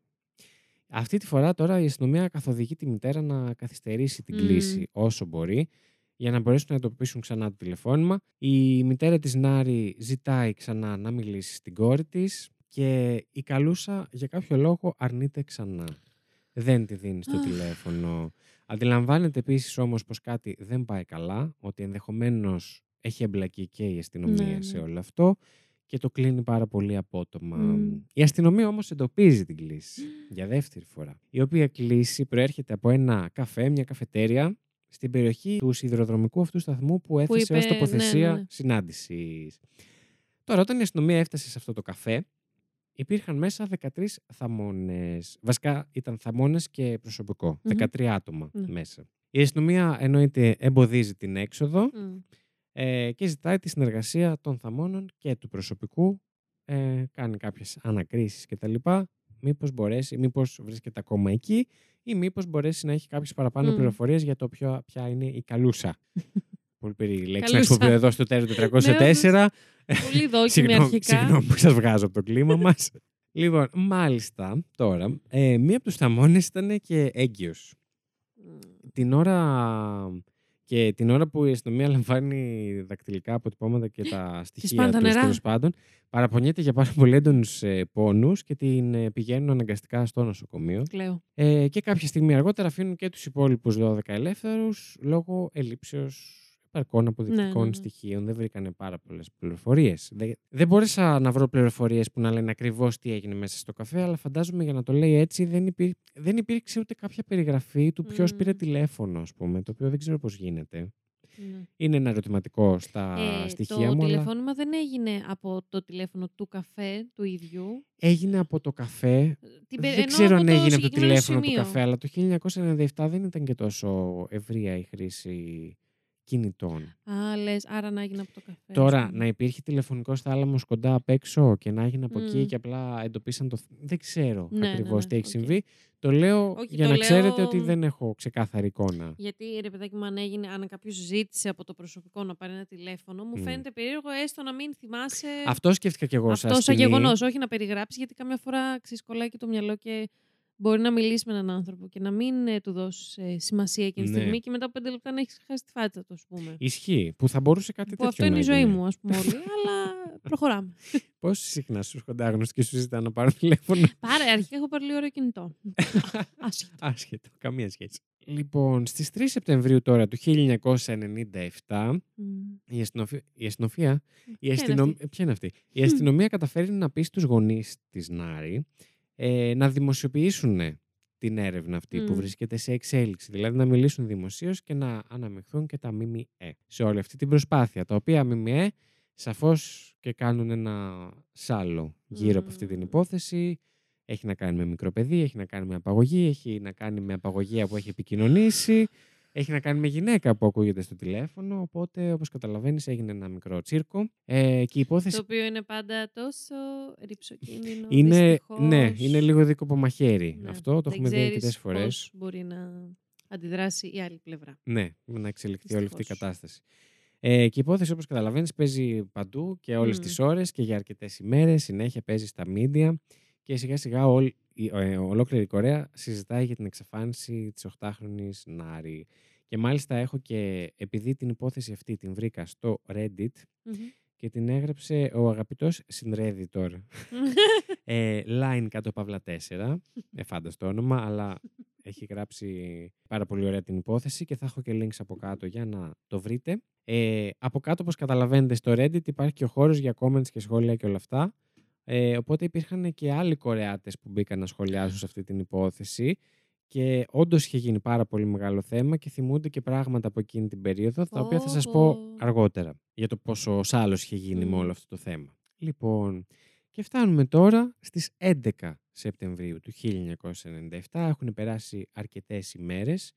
Αυτή τη φορά τώρα η αστυνομία καθοδηγεί τη μητέρα να καθυστερήσει την Μμ. κλίση όσο μπορεί για να μπορέσουν να εντοπίσουν ξανά το τηλεφώνημα. Η μητέρα της Νάρη ζητάει ξανά να μιλήσει στην κόρη της και η Καλούσα για κάποιο λόγο αρνείται ξανά. Δεν τη δίνει στο Αχ. τηλέφωνο. Αντιλαμβάνεται επίσης όμως πως κάτι δεν πάει καλά, ότι ενδεχομένως έχει εμπλακεί και η αστυνομία Ναι, σε ναι. όλο αυτό και το κλείνει πάρα πολύ απότομα. Μμ. Η αστυνομία όμως εντοπίζει την κλίση για δεύτερη φορά, η οποία κλίση προέρχεται από ένα καφέ, μια καφετέρια, στην περιοχή του σιδηροδρομικού αυτού σταθμού που έθεσε ως είπε, ναι, τοποθεσία ναι. συνάντησης. Τώρα, όταν η αστυνομία έφτασε σε αυτό το καφέ, υπήρχαν μέσα 13 θαμώνες. Βασικά ήταν θαμώνες και προσωπικό. Μμμ. 13 άτομα Ναι. μέσα. Η αστυνομία εννοείται εμποδίζει την έξοδο Μμ. Ε, και ζητάει τη συνεργασία των θαμώνων και του προσωπικού. Ε, κάνει κάποιες ανακρίσεις κτλ. Μήπως μπορέσει, μήπως βρίσκεται ακόμα εκεί ή μήπως μπορέσει να έχει κάποιες παραπάνω Μμ. πληροφορίες για το ποιο, ποια είναι η καλούσα. Πολύ περίεργη λέξη να Καλούσα. χρησιμοποιώ εδώ στο τέλος 404. Πολύ δόκιμη Συγγνώμη, αρχικά. συγγνώμη που σας βγάζω από το κλίμα μας. λοιπόν, μάλιστα, τώρα, ε, μία από τους θαμώνες ήταν και έγκυος. Μμ. Την ώρα, και την ώρα που η αστυνομία λαμβάνει δακτυλικά αποτυπώματα και τα στοιχεία πάνε τα τους νερά. τέλος πάντων, παραπονιέται για πάρα πολύ έντονους ε, πόνους και την ε, πηγαίνουν αναγκαστικά στο νοσοκομείο. Κλαίω. Ε, και κάποια στιγμή αργότερα αφήνουν και τους υπόλοιπους 12 ελεύθερους λόγω ελλείψεως επαρκών αποδεικτικών ναι, ναι. στοιχείων. Δεν βρήκανε πάρα πολλές πληροφορίες. Δεν, δεν μπόρεσα να βρω πληροφορίες που να λένε ακριβώς τι έγινε μέσα στο καφέ, αλλά φαντάζομαι για να το λέει έτσι δεν, υπή, δεν υπήρξε ούτε κάποια περιγραφή του ποιος Μμμ. πήρε τηλέφωνο, ας πούμε, το οποίο δεν ξέρω πώς γίνεται. Ναι. Είναι ένα ερωτηματικό στα Ε, στοιχεία το μου, αλλά τηλεφώνημα δεν έγινε από το τηλέφωνο του καφέ του ίδιου. έγινε από το καφέ Την πε- Δεν ενώ ξέρω αν το έγινε από το συγκεκριμένο τηλέφωνο του σημείο. καφέ, αλλά το 1997 δεν ήταν και τόσο ευρεία η χρήση κινητών. Α, λες, άρα να έγινε από το καφέ. ας Τώρα, πούμε. να υπήρχε τηλεφωνικός θάλαμος κοντά απ' έξω και να έγινε από εκεί Μμ. και απλά εντοπίσαν το... Δεν ξέρω Ναι, ναι, ακριβώς ναι, τι έχει οκ. συμβεί. Το λέω Όχι, για το να λέω- ξέρετε ότι δεν έχω ξεκάθαρη εικόνα. Γιατί ρε παιδάκι μου, αν έγινε, αν κάποιος ζήτησε από το προσωπικό να πάρει ένα τηλέφωνο, μου Μμ. φαίνεται περίεργο έστω να μην θυμάσαι. Αυτό σκέφτηκα κι εγώ σαν Αυτό σαν σκηνή. γεγονός, όχι να περιγράψεις, γιατί καμιά φορά ξυσκολάει και το μυαλό και μπορεί να μιλήσεις με έναν άνθρωπο και να μην ε, του δώσεις ε, σημασία εκείνη τη Ναι. στιγμή και μετά από πέντε λεπτά να έχεις χάσει τη φάτσα του, ας πούμε. Ισχύει, που θα μπορούσε κάτι Που τέτοιο αυτό είναι να η ζωή γίνει. μου, ας πούμε, όλοι. αλλά προχωράμε. Πώς συχνά σου έρχονται άγνωστοι και σου ζητάνε να πάρουν τηλέφωνο; Πάρε, αρχικά έχω πάρει λίγο ωραίο κινητό. Άσχετο. Άσχετο, καμία σχέση. Λοιπόν, στις 3 Σεπτεμβρίου τώρα του 1997, Μμ. η αστυνοφία... Η αστυνοφία... Η είναι αστυνομ... αυτή; Ποια είναι αυτή; Η αστυνομία καταφέρει να πει στους γονείς της Νάρη ε, να δημοσιοποιήσουν την έρευνα αυτή που Μμ. βρίσκεται σε εξέλιξη. Δηλαδή να μιλήσουν δημοσίως και να αναμειχθούν και τα ΜΜΕ σε όλη αυτή την προσπάθεια. Τα οποία ΜΜΕ σαφώς και κάνουν ένα σάλο γύρω από αυτή την Μμ. υπόθεση. Έχει να κάνει με μικρό παιδί, έχει να κάνει με απαγωγή, έχει να κάνει με απαγωγία που έχει επικοινωνήσει, έχει να κάνει με γυναίκα που ακούγεται στο τηλέφωνο. Οπότε, όπως καταλαβαίνεις, έγινε ένα μικρό τσίρκο. Ε, και η υπόθεση Το οποίο είναι πάντα τόσο ρηψοκίνδυνο. είναι, δυστυχώς. ναι, είναι λίγο δίκοπο μαχαίρι. Ναι. Αυτό το Δεν έχουμε δει ξέρεις αρκετές φορές. πώς μπορεί να αντιδράσει η άλλη πλευρά. Ναι, να εξελιχθεί όλη αυτή η Δυστυχώς. κατάσταση. Ε, και η υπόθεση, όπως καταλαβαίνεις, παίζει παντού και όλες Μμ. τις ώρες και για αρκετές ημέρες. Συνέχεια παίζει στα μίντια και σιγά σιγά όλη, η, ε, ολόκληρη η Κορέα συζητάει για την εξαφάνιση της 8χρονης Νάρη. Και μάλιστα έχω και, επειδή την υπόθεση αυτή την βρήκα στο Reddit Μμμ. και την έγραψε ο αγαπητός Συνρέδιτορ ε, line κάτω παύλα 4. Εφάνταστο όνομα, αλλά έχει γράψει πάρα πολύ ωραία την υπόθεση και θα έχω και links από κάτω για να το βρείτε. Ε, από κάτω, όπως καταλαβαίνετε, στο Reddit υπάρχει και ο χώρος για comments και σχόλια και όλα αυτά. Ε, οπότε υπήρχαν και άλλοι Κορεάτες που μπήκαν να σχολιάσουν σε αυτή την υπόθεση και όντως είχε γίνει πάρα πολύ μεγάλο θέμα και θυμούνται και πράγματα από εκείνη την περίοδο, τα οποία θα σας πω Πω. αργότερα για το πόσο σάλος είχε γίνει με Μμ. όλο αυτό το θέμα. Λοιπόν, Και φτάνουμε τώρα στις 11 Σεπτεμβρίου του 1997. Έχουν περάσει αρκετές ημέρες.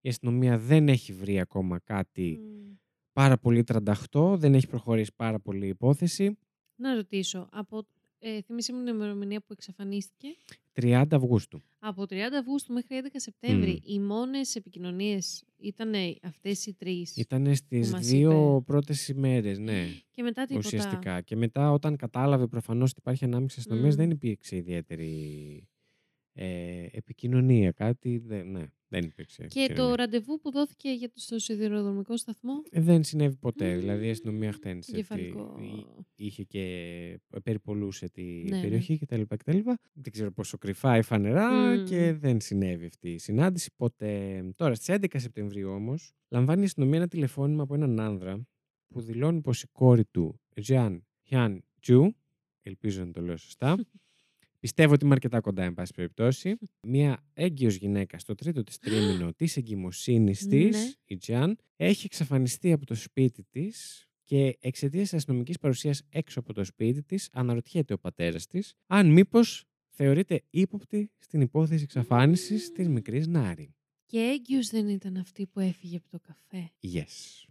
Η αστυνομία δεν έχει βρει ακόμα κάτι Μμ. πάρα πολύ τρανταχτό, δεν έχει προχωρήσει πάρα πολύ η υπόθεση. Να ρωτήσω, από, ε, θυμίσαι μου την ημερομηνία που εξαφανίστηκε. 30 Αυγούστου. Από 30 Αυγούστου μέχρι 11 Σεπτέμβρη, Μμ. οι μόνες επικοινωνίες ήταν αυτές οι τρεις. Ήταν στις μας δύο είπε; πρώτες ημέρες, ναι. Και μετά τίποτα. ουσιαστικά. Και μετά όταν κατάλαβε προφανώς ότι υπάρχει ανάμειξη αστυνομίας Μμ. δεν υπήρξε ιδιαίτερη ε, επικοινωνία, κάτι, δεν, ναι, δεν υπήρξε Και επικοινωνία. το ραντεβού που δόθηκε για το, στο σιδηροδρομικό σταθμό; Ε, δεν συνέβη ποτέ. Μμμ. Δηλαδή η αστυνομία χτένισε. ότι Κεφαλικό. εί- Είχε και περιπολούσε τη Ναι, περιοχή κτλ, κτλ. Δεν ξέρω πόσο κρυφά ή φανερά Μμμ. και δεν συνέβη αυτή η συνάντηση ποτέ. Τώρα στις 11 Σεπτεμβρίου όμως λαμβάνει η αστυνομία ένα τηλεφώνημα από έναν άνδρα που δηλώνει πως η κόρη του, Ζιάν Χιάν Τζου, ελπίζω να το λέω σωστά, Πιστεύω ότι είμαι αρκετά κοντά, εν πάση περιπτώσει. Μια έγκυος γυναίκα στο τρίτο της τρίμηνο της εγκυμοσύνης της, Ναι. η Τζιάν, έχει εξαφανιστεί από το σπίτι της και εξαιτίας της αστυνομικής παρουσίας έξω από το σπίτι της, αναρωτιέται ο πατέρας της αν μήπως θεωρείται ύποπτη στην υπόθεση εξαφάνισης της μικρής Νάρη. Και έγκυος δεν ήταν αυτή που έφυγε από το καφέ. Yes.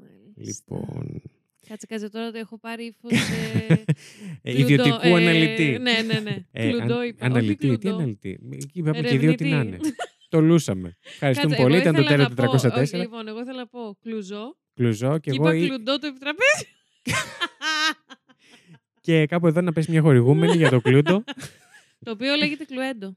Μάλιστα. Λοιπόν. Κάτσε, κάτσε τώρα το έχω πάρει ύφος ε, ε, κλουντό, ιδιωτικού ε, αναλυτή. Ναι, ναι, ναι. Ε, κλουντό αν- είπα. όχι αναλυτή, τι κλουντό. αναλυτή. Εκεί είπαμε και δύο τι να είναι. Ερευνητή. το λούσαμε. Ευχαριστούμε Κάτσε, πολύ. εγώ Ήταν το ήθελα τέρο να πω- 404. όχι, Λοιπόν, εγώ ήθελα να πω κλουζό. Κλουζό και Και εγώ. είπα ή- κλουντό το επιτραπέζι. Και κάπου εδώ να πέσει μια χορηγούμενη για το κλούντο. το οποίο λέγεται κλουέντο.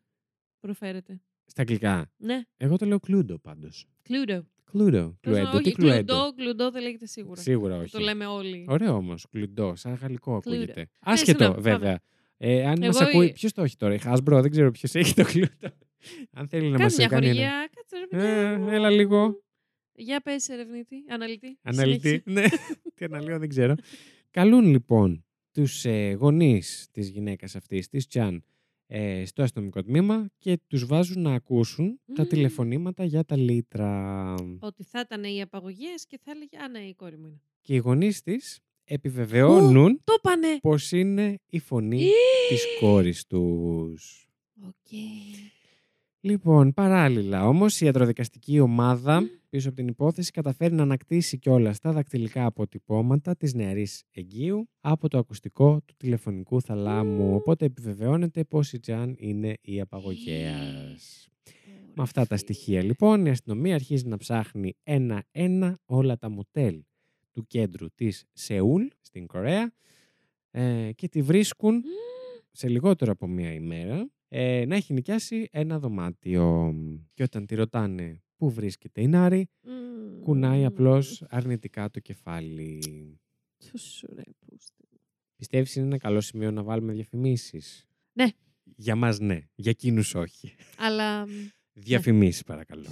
Προφέρεται. Στα αγγλικά. Ναι, Εγώ το λέω κλούντο πάντως. κλούντο. Κλούντο. Κλουέντο. Τι Όχι, κλουέντο. κλουντό, κλουντό δεν λέγεται σίγουρα. Σίγουρα Το όχι. λέμε όλοι. Ωραίο όμως. Κλουντό. Σαν γαλλικό Κλούντο. ακούγεται. να, Άσχετο πάμε. βέβαια. Ε, αν Εγώ μας ακούει. η- Ποιος το έχει τώρα. Η Hasbro. Δεν ξέρω ποιος έχει το κλούντο. αν θέλει να μας Κάτσε μια κάνει. ένα- χορηγία. Κάτσε ρε παιδί Ε, μου. έλα λίγο. Για πες ερευνητή, αναλυτή. Αναλυτή. Συνέχισε. ναι. Τι αναλύω δεν ξέρω. Καλούν λοιπόν τους ε, γονείς της γυναίκας αυτής, της Τζαν, ε, στο αστυνομικό τμήμα και τους βάζουν να ακούσουν τα Μμμ. τηλεφωνήματα για τα λίτρα. Ότι θα ήταν οι απαγωγές και θα έλεγε Α, ναι, η κόρη μου είναι. Και οι γονείς της επιβεβαιώνουν Το πάνε! πως είναι η φωνή της κόρης τους. Οκ. Λοιπόν, παράλληλα όμως η ιατροδικαστική ομάδα πίσω από την υπόθεση καταφέρνει να ανακτήσει κιόλας τα δακτυλικά αποτυπώματα της νεαρής εγκύου από το ακουστικό του τηλεφωνικού θαλάμου. Οπότε επιβεβαιώνεται πως η Τζαν είναι η απαγωγέας. Με αυτά τα στοιχεία λοιπόν η αστυνομία αρχίζει να ψάχνει ένα-ένα όλα τα μοτέλ του κέντρου της Σεούλ στην Κορέα ε, και τη βρίσκουν σε λιγότερο από μία ημέρα ε, να έχει νοικιάσει ένα δωμάτιο. Και όταν τη ρωτάνε πού βρίσκεται η Νάρη, κουνάει απλώς αρνητικά το κεφάλι. Του σου ρε πούστη. Πιστεύεις είναι ένα καλό σημείο να βάλουμε διαφημίσεις; Ναι. Για μας ναι, για εκείνους όχι. Αλλά Διαφημίσεις παρακαλώ.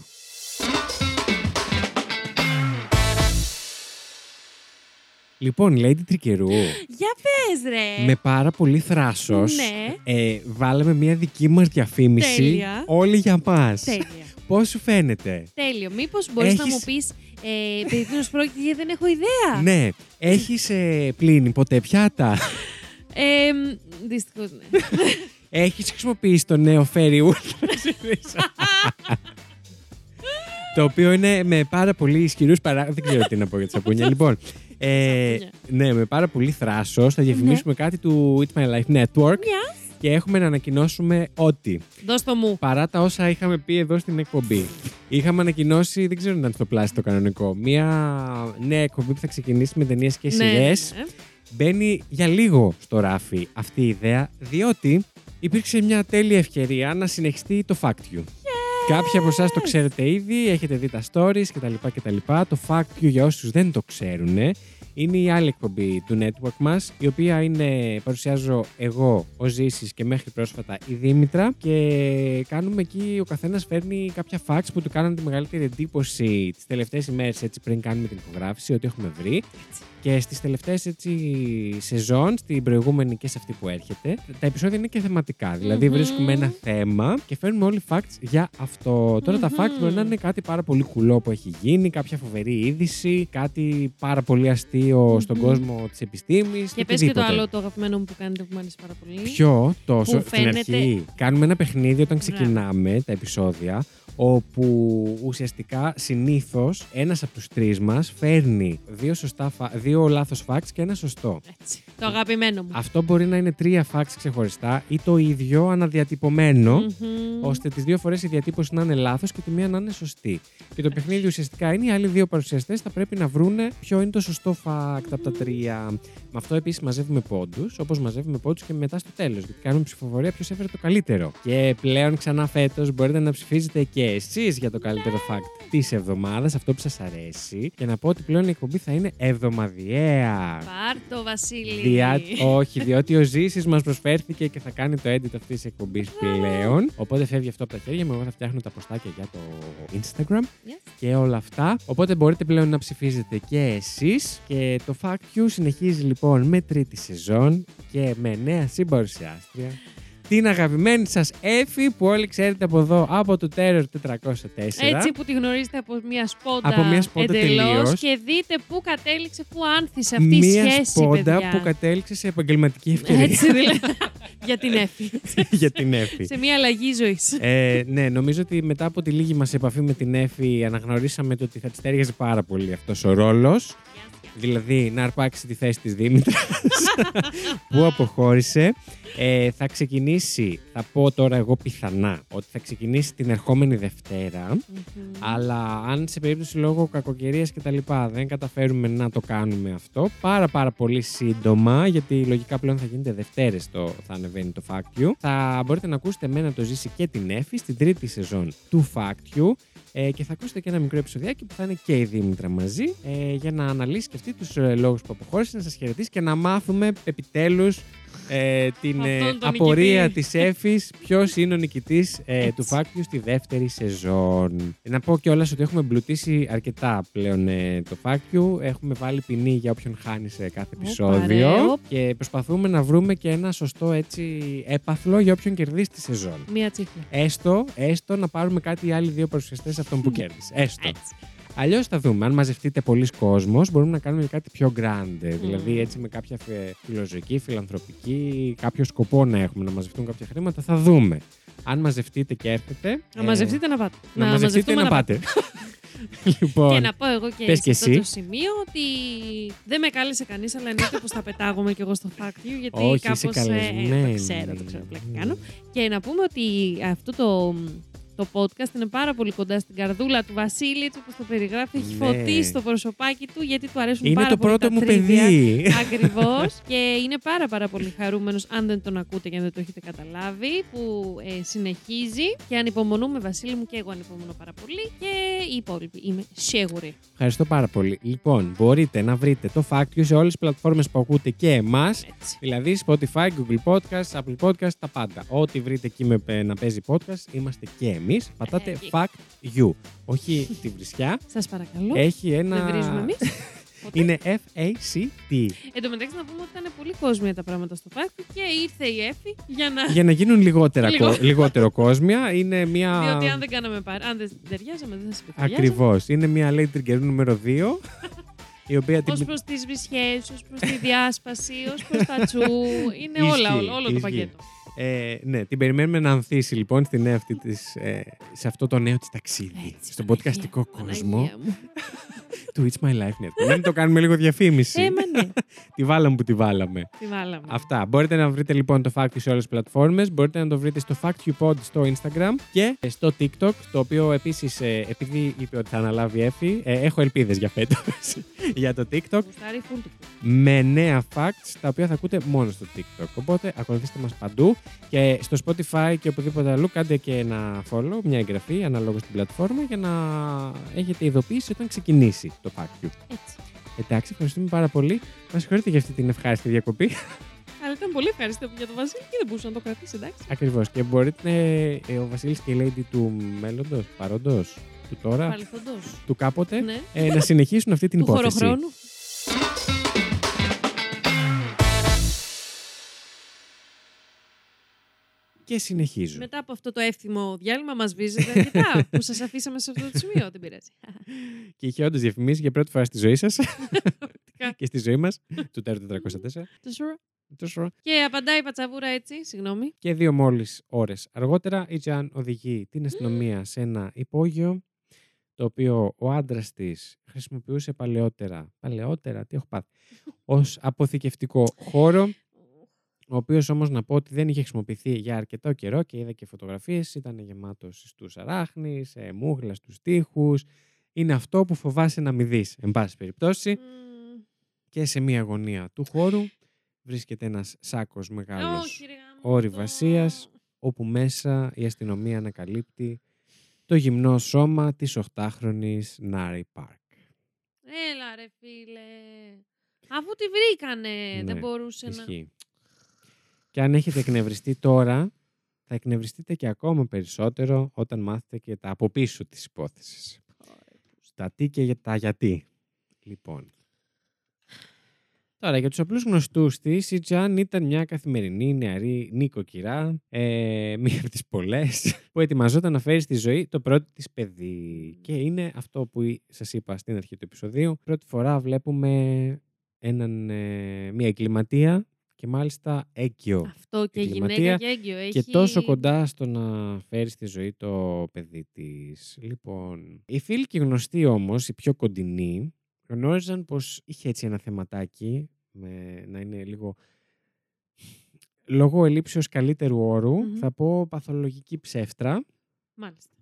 Λοιπόν, Lady Τρικερού, για πες ρε! με πάρα πολύ θράσος, Ναι. ε, βάλαμε μια δική μας διαφήμιση Τέλεια. όλοι για μας. Τέλεια. Πώς σου φαίνεται; Τέλειο. Μήπως μπορείς να Έχεις- μου πεις ε, περί τίνος πρόκειται γιατί δεν έχω ιδέα; Ναι, έχεις ε, πλύνει ποτέ πιάτα; Ε, δυστυχώς ναι. έχεις χρησιμοποιήσει το νέο Fairy Ultra Series. το οποίο είναι με πάρα πολύ ισχυρούς παρά... Δεν ξέρω τι να πω για τη σαπούνια. λοιπόν, ε, Σαπούνια. ναι, με πάρα πολύ θράσος θα διαφημίσουμε κάτι του It's My Life Network Μιας. και έχουμε να ανακοινώσουμε ότι Δώσ' το μου. παρά τα όσα είχαμε πει εδώ στην εκπομπή. Είχαμε ανακοινώσει, δεν ξέρω αν ήταν στο πλάσι το κανονικό, μία νέα εκπομπή που θα ξεκινήσει με ταινίες και Ναι, σειρές. ναι. Μπαίνει για λίγο στο ράφι αυτή η ιδέα, διότι υπήρξε μια τέλεια ευκαιρία να συνεχιστεί το Fact You. Κάποιοι από εσάς το ξέρετε ήδη, έχετε δει τα stories κτλ. κτλ. Το Fact You για όσους δεν το ξέρουν είναι η άλλη εκπομπή του network μας, η οποία είναι, παρουσιάζω εγώ, ο Ζήσης και μέχρι πρόσφατα η Δήμητρα και κάνουμε εκεί, ο καθένας φέρνει κάποια facts που του κάναν τη μεγαλύτερη εντύπωση τις τελευταίες ημέρες έτσι πριν κάνουμε την ηχογράφηση, ό,τι έχουμε βρει. Και στις τελευταίες σεζόν, στην προηγούμενη και σε αυτή που έρχεται, τα επεισόδια είναι και θεματικά. Δηλαδή, Μμμ. βρίσκουμε ένα θέμα και φέρνουμε όλοι facts για αυτό αυτό. Τώρα τα Μμμ. facts μπορεί να είναι κάτι πάρα πολύ κουλό που έχει γίνει, κάποια φοβερή είδηση, κάτι πάρα πολύ αστείο στον Μμμ. κόσμο της επιστήμης. Και πες και το άλλο το αγαπημένο μου που κάνετε που μου άρεσε πάρα πολύ. Ποιο, τόσο Που στην φαίνεται- αρχή. Κάνουμε ένα παιχνίδι όταν Μπράβο. ξεκινάμε τα επεισόδια, όπου ουσιαστικά συνήθως ένας από τους τρεις μας φέρνει δύο, σωστά, φα- δύο λάθος facts και ένα σωστό. Έτσι. Το αγαπημένο μου. Αυτό μπορεί να είναι τρία facts ξεχωριστά ή το ίδιο αναδιατυπωμένο, Μμμ. ώστε τις δύο φορές η διατύπωση να είναι λάθος και τη μία να είναι σωστή. Και το παιχνίδι ουσιαστικά είναι οι άλλοι δύο παρουσιαστές θα πρέπει να βρούνε ποιο είναι το σωστό fact από τα τρία. Με αυτό επίσης μαζεύουμε πόντους, όπως μαζεύουμε πόντους και μετά στο τέλος. Γιατί κάνουμε ψηφοφορία ποιος έφερε το καλύτερο. Και πλέον ξανά φέτος μπορείτε να ψηφίζετε και εσείς για το καλύτερο fact της εβδομάδας, αυτό που σας αρέσει. Και να πω ότι πλέον η εκπομπή θα είναι εβδομαδιαία. Πάρτο, Βασίλη. Διά... Όχι, διότι ο Ζήσης μας προσφέρθηκε και θα κάνει το edit αυτής της εκπομπής πλέον. Οπότε φεύγει αυτό από τα χέρια μου. Εγώ θα φτιάχνω τα ποστάκια για το Instagram Yes. και όλα αυτά. Οπότε μπορείτε πλέον να ψηφίζετε και εσείς. Και το Fact You συνεχίζει λοιπόν με τρίτη σεζόν και με νέα συμπαρουσιάστρια. Την αγαπημένη σας Εφη που όλοι ξέρετε από εδώ από το Terror 404. Έτσι που τη γνωρίζετε από μια σπόντα, Από μια σπόντα εντελώς τελείως. και δείτε πού κατέληξε, πού άνθησε αυτή η Μία σχέση, σπόντα παιδιά. που κατέληξε σε επαγγελματική ευκαιρία Έτσι δηλαδή. Για την Εφη. για την Εφη. Σε μια αλλαγή ζωής. ε, ναι, νομίζω ότι μετά από τη λίγη μας επαφή με την Εφη αναγνωρίσαμε το ότι θα της τέριαζε πάρα πολύ αυτός ο ρόλος. Δηλαδή να αρπάξει τη θέση της Δήμητρας που αποχώρησε. Ε, θα ξεκινήσει, θα πω τώρα εγώ πιθανά, ότι θα ξεκινήσει την ερχόμενη Δευτέρα. Αλλά αν σε περίπτωση λόγω κακοκαιρίας και τα λοιπά δεν καταφέρουμε να το κάνουμε αυτό, πάρα πάρα πολύ σύντομα, γιατί λογικά πλέον θα γίνεται Δευτέρες το θα ανεβαίνει το Fact You, θα μπορείτε να ακούσετε εμένα το ζήσει και την Εφη στην τρίτη σεζόν του Fact You ε, και θα ακούσετε και ένα μικρό επεισοδιάκι που θα είναι και η Δήμητρα μαζί ε, για να αναλύσει και αυτή τους ε, λόγους που αποχώρησε, να σας χαιρετήσει και να μάθουμε επιτέλους ε, την ε, Αυτόν τον απορία νικητή. της Εφης ποιος είναι ο νικητής ε, Έτσι. του Fact You στη δεύτερη σεζόν. Ε, Να πω κιόλας ότι έχουμε εμπλουτίσει αρκετά πλέον ε, το Fact You. Έχουμε βάλει ποινή για όποιον χάνει σε κάθε Ω, επεισόδιο. παρέο. Και προσπαθούμε να βρούμε και ένα σωστό έτσι έπαθλο για όποιον κερδίσει τη σεζόν. Μία τσίχλα. Έστω, έστω να πάρουμε κάτι οι άλλοι δύο παρουσιαστές αυτόν που κέρδισε. Έστο. Έτσι. Αλλιώς θα δούμε. Αν μαζευτείτε πολλοί κόσμος, μπορούμε να κάνουμε κάτι πιο grande. Δηλαδή, έτσι με κάποια φε- φιλοζωική, φιλανθρωπική, κάποιο σκοπό να έχουμε να μαζευτούν κάποια χρήματα, θα δούμε. Αν μαζευτείτε και έρθετε. Να ε, μαζευτείτε να πάτε. Να, μαζευτείτε μαζευτούμε να πάτε. λοιπόν, Και να πω εγώ και, πες σε και αυτό εσύ. το σημείο ότι δεν με κάλεσε κανείς, αλλά εννοείται πως θα πετάγομαι κι εγώ στο fact you, γιατί Όχι, κάπως, είσαι ε, καλεσμένη. το ξέρω, το ξέρω, πλάκα κάνω. Και να πούμε ότι αυτό το, το podcast είναι πάρα πολύ κοντά στην καρδούλα του Βασίλη, έτσι όπως το περιγράφει. Έχει Ναι. φωτίσει το προσωπάκι του, γιατί του αρέσουν είναι πάρα το πολύ πρώτο τα μου τρίδια. παιδί. Ακριβώς. και είναι πάρα πάρα πολύ χαρούμενος, αν δεν τον ακούτε και αν δεν το έχετε καταλάβει, που ε, συνεχίζει. Και ανυπομονούμε, Βασίλη μου, και εγώ ανυπομονώ πάρα πολύ. Και οι υπόλοιποι, είμαι σίγουρη. Ευχαριστώ πάρα πολύ. Λοιπόν, μπορείτε να βρείτε το Fact You σε όλες τις πλατφόρμες που ακούτε και εμάς. Έτσι. Δηλαδή Spotify, Google Podcast, Apple Podcast, τα πάντα. Ό,τι βρείτε εκεί με, ε, να παίζει podcast, είμαστε και εμείς. Πατάτε Εκεί. Fact You. Όχι τη βρισιά. Σας παρακαλώ. Έχει ένα. Δεν βρίζουμε εμείς. Είναι F-A-C-T. Εν τω μεταξύ, να πούμε ότι ήταν πολύ κόσμια τα πράγματα στο φάκελο και ήρθε η Εφη για να. Για να γίνουν λιγότερα, Λίγο. κο- λιγότερο κόσμια, είναι μια. Διότι αν δεν κάναμε παρά. Αν δεν ταιριάζαμε, δεν θα συμπεριφερειάζαμε. Ακριβώς. Είναι μια Lady Trigger νούμερο 2. η οποία Ω την. προς τις βρισιές, ως προς τη διάσπαση, ως προς τα τσου. Είναι όλα, Ισχύει, όλο, όλο το ισχύει. πακέτο. Ε, ναι, την περιμένουμε να ανθίσει λοιπόν στη νέα αυτή της, ε, σε αυτό το νέο της ταξίδι. Έτσι, στον Παναγία, podcastικό κόσμο Παναγία μου. του It's My Life Network. Δεν το κάνουμε λίγο διαφήμιση. Ε, μα ναι. τη βάλαμε που τη βάλαμε. Τι βάλαμε. Αυτά. Μπορείτε να βρείτε λοιπόν το Fact You σε όλες τις πλατφόρμες. Μπορείτε να το βρείτε στο Fact You Pod στο Instagram και στο TikTok, το οποίο επίσης, ε, επειδή είπε ότι θα αναλάβει η Εφη, ε, έχω ελπίδες για φέτος για το TikTok Γουστάρι full του. με νέα facts τα οποία θα ακούτε μόνο στο TikTok. Οπότε ακολουθήστε μας παντού και στο Spotify και οπουδήποτε αλλού κάντε και ένα follow, μια εγγραφή αναλόγως στην πλατφόρμα για να έχετε ειδοποίηση όταν ξεκινήσει το Fact You. Έτσι. Εντάξει, ευχαριστούμε πάρα πολύ. Μας συγχωρείτε για αυτή την ευχάριστη διακοπή. Αλλά ήταν πολύ ευχαριστώ για τον Βασίλη και δεν μπορούσε να το κρατήσει, εντάξει. Ακριβώς. Και μπορείτε, ε, ο Βασίλης και η Lady του μέλλοντος, παρόντος, του τώρα, Παρελθόντος. του κάποτε, Ναι. ε, να συνεχίσουν αυτή την Του υπόθεση. χωροχρόνου. Και συνεχίζω. Μετά από αυτό το εύθυμο διάλειμμα μας βίζετε αρκετά που σας αφήσαμε σε αυτό το σημείο. Δεν πειράζει. Και είχε όντως διαφημίσει για πρώτη φορά στη ζωή σας Πραγματικά. και στη ζωή μας, του Τέρου 404. Το σουρ. Τόσο. Και απαντάει η πατσαβούρα έτσι, συγγνώμη. Και δύο μόλις ώρες αργότερα, η Τζαν οδηγεί την αστυνομία σε ένα υπόγειο, το οποίο ο άντρας της χρησιμοποιούσε παλαιότερα. Παλαιότερα, τι έχω πάθει. Ω αποθηκευτικό χώρο, ο οποίος όμως να πω ότι δεν είχε χρησιμοποιηθεί για αρκετό καιρό και είδα και φωτογραφίες. Ήταν γεμάτος στου αράχνης, σε μούγλα στους τοίχους. Είναι αυτό που φοβάσαι να μην δεις, εν πάση περιπτώσει. Μμμ. Και σε μία γωνία του χώρου βρίσκεται ένας σάκος μεγάλος Όχι, ρε γάμο ορειβασίας, το. όπου μέσα η αστυνομία ανακαλύπτει το γυμνό σώμα της 8χρονης Νάρι Πάρκ. Έλα ρε φίλε. Αφού τη βρήκανε, δεν Ναι, μπορούσε να... Ισχύει. Και αν έχετε εκνευριστεί τώρα, θα εκνευριστείτε και ακόμα περισσότερο όταν μάθετε και τα από πίσω της υπόθεσης. Τα τι και για- τα γιατί. Λοιπόν. Τώρα, για τους απλούς γνωστούς της, η Τζαν ήταν μια καθημερινή νεαρή νοικοκυρά, ε, μία από τις πολλές, που ετοιμαζόταν να φέρει στη ζωή το πρώτο της παιδί. Και είναι αυτό που εί- σας είπα στην αρχή του επεισοδίου. Πρώτη φορά βλέπουμε έναν, ε, μια εγκληματία και μάλιστα έγκυο. Αυτό και εγκληματία γυναίκα και έγκυο. Έχει... Και τόσο κοντά στο να φέρεις στη ζωή το παιδί της. Λοιπόν, οι φίλοι και οι γνωστοί όμως, οι πιο κοντινοί, γνώριζαν πως είχε έτσι ένα θεματάκι, με, να είναι λίγο... Λόγω ελήψεως καλύτερου όρου, Μμμ. θα πω παθολογική ψεύτρα. Μάλιστα.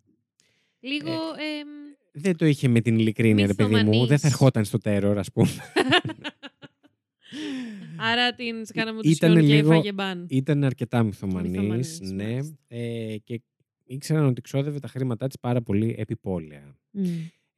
Λίγο... Ε, εμ, Δεν το είχε με την ειλικρίνεια, ρε παιδί μου. Δεν Μυθομανής. θα ερχόταν στο τέρορ, ας πούμε. Άρα την σκάναμε του Ήτανε Σιόν και λίγο- έφαγε μπαν. Ήταν αρκετά μυθομανής, Μυθομανής, ναι. μάλιστα. Ε, και ήξεραν ότι ξόδευε τα χρήματά της πάρα πολύ επιπόλαια. Μμ.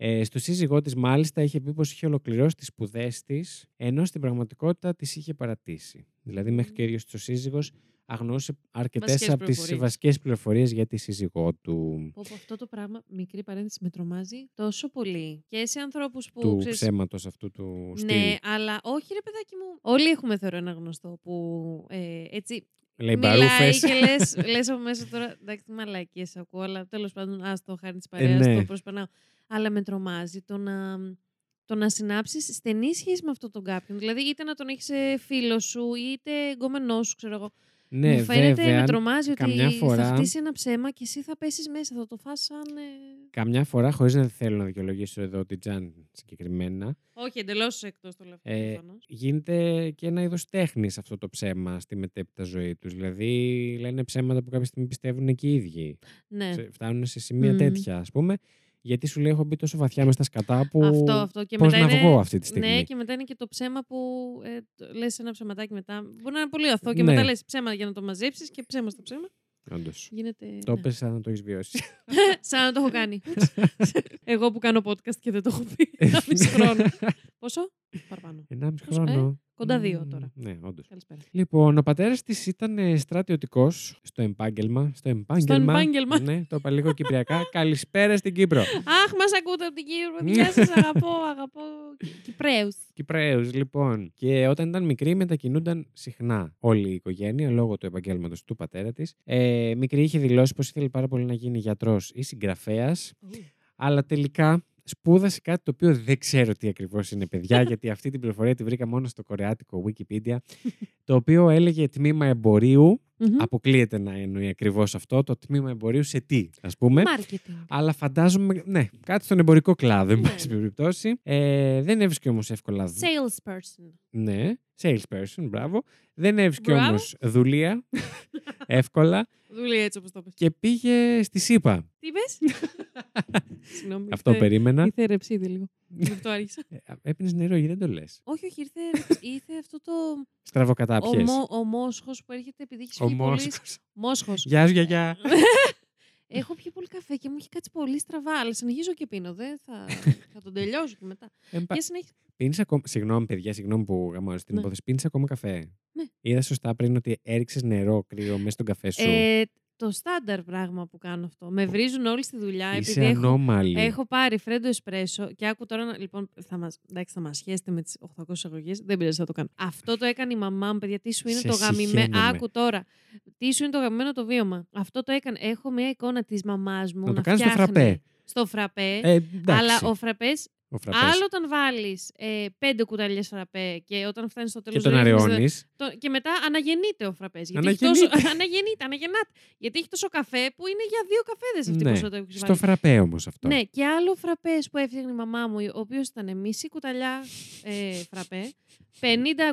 Ε, στο σύζυγό της μάλιστα είχε πει πως είχε ολοκληρώσει τις σπουδές της, ενώ στην πραγματικότητα τις είχε παρατήσει. Δηλαδή μέχρι και ο ίδιος ο σύζυγος αγνώσε αρκετές Βασικές από τις πληροφορίες. βασικές πληροφορίες για τη σύζυγό του, Πω, πω, αυτό το πράγμα, μικρή παρένθεση, με τρομάζει τόσο πολύ. Και σε ανθρώπους που του ξέρεις, ψέματος αυτού του στυλ. Ναι, αλλά όχι ρε παιδάκι μου. Όλοι έχουμε θεωρώ ένα γνωστό που ε, έτσι Λέει μιλάει μπαρούφες. και λες, λες από μέσα τώρα, εντάξει τι μαλακίες ακούω, αλλά τέλος πάντων άστο χάρη της παρέας, ναι. το προσπερνάω. Αλλά με τρομάζει το να, το να συνάψεις στενή σχέση με αυτόν τον κάποιον. Δηλαδή είτε να τον έχεις ε, φίλο σου, είτε εγκόμενό σου, ξέρω εγώ. Ναι, Μου φαίνεται, βέβαια, με τρομάζει ότι καμιά φορά- θα χτίσει ένα ψέμα και εσύ θα πέσεις μέσα, θα το φας σαν... ε, καμιά φορά, χωρίς να θέλω να δικαιολογήσω εδώ την Τζαν συγκεκριμένα, Όχι, εντελώς εκτός το λέω. Ε, προφανώς. γίνεται και ένα είδος τέχνης αυτό το ψέμα στη μετέπειτα ζωή τους. Δηλαδή λένε ψέματα που κάποια στιγμή πιστεύουν και οι ίδιοι. Ναι. Σε- Φτάνουν σε σημεία Μμμ. τέτοια, ας πούμε. Γιατί σου λέει, έχω μπει τόσο βαθιά μες στα σκατά που. Αυτό, αυτό. Και πώς μετά να είναι... βγω αυτή τη στιγμή. Ναι, και μετά είναι και το ψέμα που ε, το- λες ένα ψεματάκι μετά. Μπορεί να είναι πολύ αθώο και Ναι. μετά λες ψέμα για να το μαζέψεις και ψέμα στο ψέμα. Όντως. Γίνεται. Το ναι. πες σαν να το έχεις βιώσει. Σαν να το έχω κάνει. Εγώ που κάνω podcast και δεν το έχω πει. Ένα μισό χρόνο. Πόσο; Παραπάνω. Ενάμιση Πόσο, ε; χρόνο. Κοντά δύο Μμμ, τώρα. Ναι, όντως. Καλησπέρα. Λοιπόν, ο πατέρας της ήταν στρατιωτικός στο επάγγελμα. Στο επάγγελμα. επάγγελμα. Ναι, το είπα λίγο κυπριακά. Καλησπέρα στην Κύπρο. Αχ, μας ακούτε από την Κύπρο. Γεια σας, αγαπώ, αγαπώ. Κυπρέους. Κυπρέους, λοιπόν. Και όταν ήταν μικρή, μετακινούνταν συχνά όλη η οικογένεια λόγω του επαγγέλματος του πατέρα της. Ε, μικρή είχε δηλώσει πως ήθελε πάρα πολύ να γίνει γιατρός ή συγγραφέας, αλλά τελικά σπούδασε κάτι το οποίο δεν ξέρω τι ακριβώς είναι, παιδιά, γιατί αυτή την πληροφορία τη βρήκα μόνο στο κορεάτικο Wikipedia, το οποίο έλεγε τμήμα εμπορίου. Αποκλείεται να εννοεί ακριβώς αυτό, το τμήμα εμπορίου σε τι, ας πούμε. Marketing. Αλλά φαντάζομαι, ναι, κάτι στον εμπορικό κλάδο, εν Ναι. πάση περιπτώσει. Ε, δεν έβρισκε όμως εύκολα. δου- Salesperson. Ναι, salesperson, μπράβο. Δεν έβρισκε Μπράβο. όμως δουλεία εύκολα Δουλεία έτσι όπως το πες. και πήγε στη ΣΥΠΑ. Τι είπες; Συγγνώμη. Αυτό ήρθε- περίμενα. Ήρθε ρεψίδι λίγο. Γι' αυτό άρχισα. Έπινες νερό, γιατί δεν το λες; Όχι, όχι, ήρθε, ήρθε αυτό το. Στραβοκατάπιες. Ο, μο, ο μόσχος που έρχεται επειδή έχει Ο φύγει πολύ. Μόσχος. Μόσχος. Γεια σου, γιαγιά. Έχω πιει πολύ καφέ και μου έχει κάτσει πολύ στραβά, αλλά συνεχίζω και πίνω. Δεν θα, θα τον τελειώσω και μετά. Εν πα- Και συνέχεια. Πίνεις ακόμα. Συγγνώμη, παιδιά, συγγνώμη που γαμάω την Ναι. υπόθεση. Πίνεις ακόμα καφέ; Ναι. Είδα σωστά πριν ότι έριξες νερό κρύο μέσα στον καφέ σου; Ε, το στάνταρ πράγμα που κάνω αυτό. Με βρίζουν όλοι στη δουλειά Είσαι επειδή έχω, ανώμαλη. έχω πάρει φρέντο εσπρέσο και άκου τώρα, να- λοιπόν, θα μας, εντάξει, θα μας σχέσετε με τις 800 εισαγωγές, δεν πειράζει, θα το κάνω. Αυτό το έκανε η μαμά μου, παιδιά, τι σου είναι Σε το γαμημένο, συχαίνομαι. άκου τώρα, τι σου είναι το γαμημένο το βίωμα. Αυτό το έκανε, έχω μια εικόνα της μαμάς μου Να να, το κάνεις στο φτιάχνει φραπέ. Στο φραπέ, Ε, εντάξει. αλλά ο φραπές Ο φραπές. Άλλο όταν βάλεις ε, πέντε κουταλιές φραπέ και όταν φτάνεις στο τέλος Και τον αραιώνεις. Και μετά αναγεννείται ο φραπές. Αναγεννείται. Τόσο... αναγεννείται, αναγεννάται. Γιατί έχει τόσο καφέ που είναι για δύο καφέδες αυτή Ναι, η ποσότητα που έχεις Στο βάλει. φραπέ όμως αυτό. Ναι, και άλλο φραπές που έφτιαχνε η μαμά μου, ο οποίος ήταν μισή κουταλιά ε, φραπέ, 50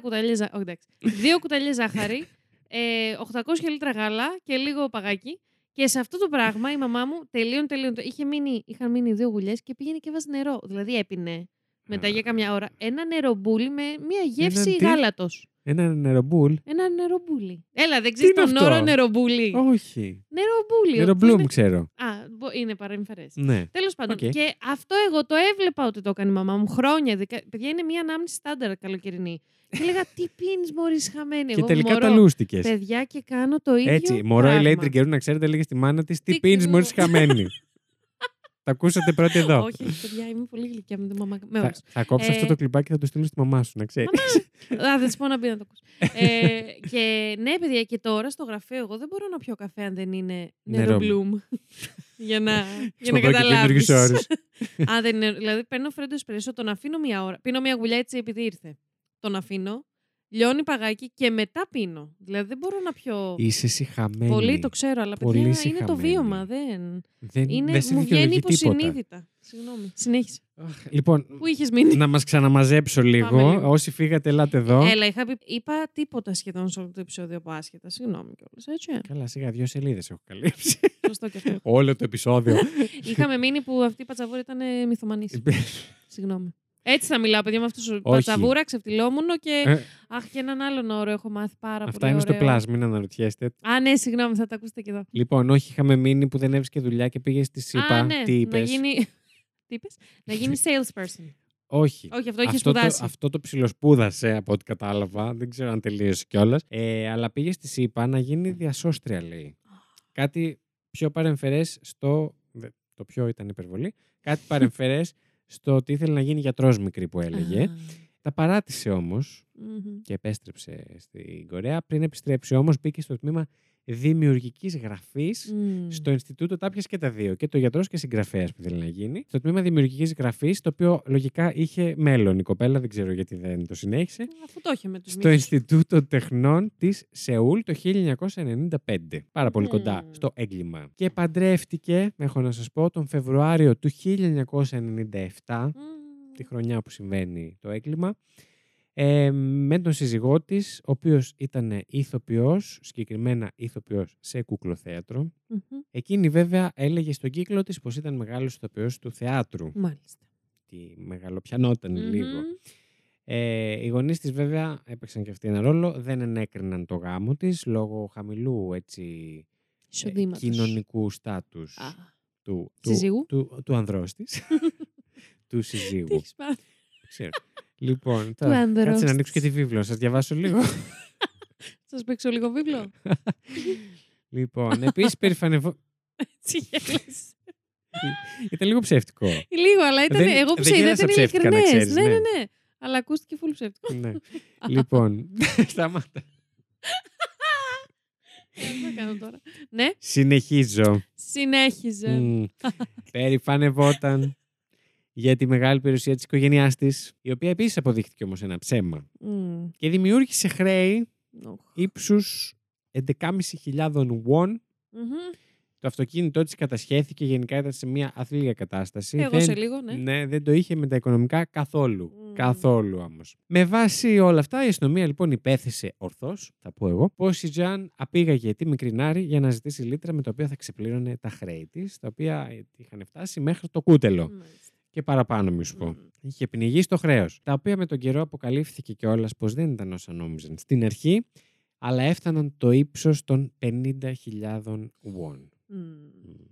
κουταλιές ζάχαρη. Όχι, εντάξει. Δύο κουταλιές ζάχαρη, ε, 800 λίτρα γάλα και λίγο παγάκι. Και σε αυτό το πράγμα η μαμά μου τελείων τελείων. Είχε μείνει, είχαν μείνει δύο γουλιές και πήγαινε και βάζει νερό. Δηλαδή έπινε μετά Α. για καμιά ώρα ένα νερομπούλι με μια γεύση τι; γάλατος. Ένα νερομπούλ. Ένα νερομπούλι. Έλα, δεν ξέρεις είναι τον αυτό; όρο νερομπούλι. Όχι. Νερομπούλι. που Νερομπλούμ είναι- ξέρω. Α, μπο- είναι παρεμφερές. Ναι. Τέλος πάντων. Οκ. Και αυτό εγώ το έβλεπα ότι το έκανε η μαμά μου χρόνια. Δικα... Παιδιά είναι μια ανάμνηση στάνταρ καλοκαιρινή. Και έλεγα τι πίνεις, Μωρή χαμένη. Και εγώ, τελικά μωρό, τα λούστηκες. Παιδιά και κάνω το ίδιο. Έτσι, μωρό η πράγμα. Λέιτρη καιρού να ξέρετε, λέγε στη μάνα της τι Τι πίνεις κρυ- μόλι χαμένη. Τα ακούσατε πρώτοι εδώ. Όχι, παιδιά, είμαι πολύ γλυκιά με τη μαμά. Με Θα, όλους. θα κόψω Ε, αυτό το κλιπάκι και θα το στείλω στη μαμά σου, να ξέρεις. Α, δεν τη πω να μπει να το ακούσει. ε, και ναι, παιδιά, και τώρα στο γραφείο εγώ δεν μπορώ να πιω καφέ αν δεν είναι Νερό. νερόμπλουμ. για να, για να Σπουδό και καταλάβεις. καινούργιους όρους. αν δεν είναι. Δηλαδή, παίρνω φρέντο εσπρέσο, τον αφήνω μία ώρα. Πίνω μία γουλιά έτσι επειδή ήρθε. Τον αφήνω, λιώνει παγάκι και μετά πίνω. Δηλαδή, δεν μπορώ να πιω. Είσαι συχαμένη. Πολύ το ξέρω, αλλά Πολύ παιδιά είναι το συχαμένη. βίωμα. Δεν... Δεν, Είναι, δεν σε μου βγαίνει δικαιολογεί τίποτα. υποσυνείδητα. Συγγνώμη. Συνέχισε. Αχ, Λοιπόν, Πού είχες μείνει; να μας ξαναμαζέψω λίγο. Πάμε λίγο. Όσοι φύγατε, ελάτε εδώ. Έλα, είχα πει, είπα τίποτα σχεδόν σε όλο το επεισόδιο από άσχετα. Συγγνώμη κιόλας. Έτσι. Καλά, σιγά δύο σελίδες έχω καλύψει. Σωστό και αυτό. Όλο το επεισόδιο. Είχαμε μείνει που αυτή η πατσαβούρα ήταν μυθομανής. Συγγνώμη. Έτσι θα μιλάω, παιδιά, με αυτούς τους Όχι. πατσαβούρα, ξεφτυλόμουν και. Ε, Αχ, και έναν άλλον όρο έχω μάθει πάρα Αυτά πολύ. είναι στο ωραίο. πλάσ, μην αναρωτιέστε. Α, ναι, συγγνώμη, θα τα ακούσετε και εδώ. Λοιπόν, όχι, είχαμε μείνει που δεν έβρισκε δουλειά και πήγε στη ΣΥΠΑ. Α, ναι, Τι να είπες; γίνει. Τι είπες; Να γίνει salesperson. Όχι. Όχι, αυτό έχει αυτό, το, σπουδάσει. αυτό το ψιλοσπούδασε από ό,τι κατάλαβα. Δεν ξέρω αν τελείωσε κιόλας. Ε, αλλά πήγε στη ΣΥΠΑ να γίνει διασώστρια, λέει. Κάτι πιο παρεμφερές στο. δε- Το πιο ήταν υπερβολή. Κάτι παρεμφερές στο ότι ήθελε να γίνει γιατρός μικρή που έλεγε. Α, Τα παράτησε όμως μμμ. και επέστρεψε στην Κορέα. Πριν επιστρέψει όμως, μπήκε στο τμήμα δημιουργικής γραφής Μμ. στο Ινστιτούτο τα πιασε και τα δύο. Και το γιατρός και συγγραφέας που θέλει να γίνει. Στο τμήμα δημιουργικής γραφής, το οποίο λογικά είχε μέλλον η κοπέλα, δεν ξέρω γιατί δεν το συνέχισε. Αυτό το είχε με του Στο Ινστιτούτο Τεχνών της Σεούλ το 1995. Πάρα πολύ Μμμ. κοντά στο έγκλημα. Και παντρεύτηκε, έχω να σας πω, τον Φεβρουάριο του 1997, τη χρονιά που συμβαίνει το έγκλημα, ε, με τον σύζυγό της, ο οποίος ήταν ηθοποιός, συγκεκριμένα ηθοποιός σε κουκλοθέατρο. Εκείνη βέβαια έλεγε στον κύκλο της πως ήταν μεγάλος ηθοποιός του θεάτρου. Μάλιστα. Τι μεγαλοπιανόταν Μμμ. λίγο. Ε, οι γονείς της βέβαια έπαιξαν και αυτοί ένα ρόλο. Δεν ενέκριναν το γάμο της λόγω χαμηλού έτσι, ε, Εισοδήματος. κοινωνικού στάτους Α, του, του, Συζύγου. του, του ανδρός της. του Τι συζύγου. έχεις πάθει. Ξέρω. Λοιπόν, τώρα, ανδρός κάτσε να ανοίξω και της. τη βίβλο. Να σας διαβάσω λίγο. Σας παίξω λίγο βίβλο. λοιπόν, επίσης περηφανευό... Έτσι γέλασε. Ήταν λίγο ψεύτικο. Λίγο, αλλά ήταν. Δεν- εγώ που δεν σε είδα γίνασα ήταν ψεύτικα, να ειλικρινές. ξέρεις, Ναι, ναι. ναι, ναι. Αλλά ακούστηκε φουλ ψεύτικο. ναι. λοιπόν, σταμάτα. Τι θα κάνω τώρα. Ναι, Συνεχίζω. συνέχιζε. Μμ. Περηφανευόταν για τη μεγάλη περιουσία της οικογένειάς της, η οποία επίσης αποδείχθηκε όμως ένα ψέμα. Μμ. Και δημιούργησε χρέη Οχ. ύψους 11.500 won. Μμμ. Το αυτοκίνητό της κατασχέθηκε, γενικά ήταν σε μια αθλία κατάσταση. Εγώ Δεν- σε λίγο, ναι. Ναι, δεν το είχε με τα οικονομικά καθόλου. Μμμ. Καθόλου όμως. Με βάση όλα αυτά, η αστυνομία λοιπόν υπέθεσε ορθώς, θα πω εγώ, πως η Τζαν απήγαγε τη μικρή Νάρη για να ζητήσει λίτρα με τα οποία θα ξεπλήρωνε τα χρέη της, τα οποία ε, είχαν φτάσει μέχρι το κούτελο. Μάλιστα. Και παραπάνω, μη σου πω. Μμ. Είχε πνιγεί στο χρέος. Τα οποία με τον καιρό αποκαλύφθηκε κιόλας πως δεν ήταν όσα νόμιζαν στην αρχή, αλλά έφταναν το ύψος των 50.000 won. Μμ. Μμ.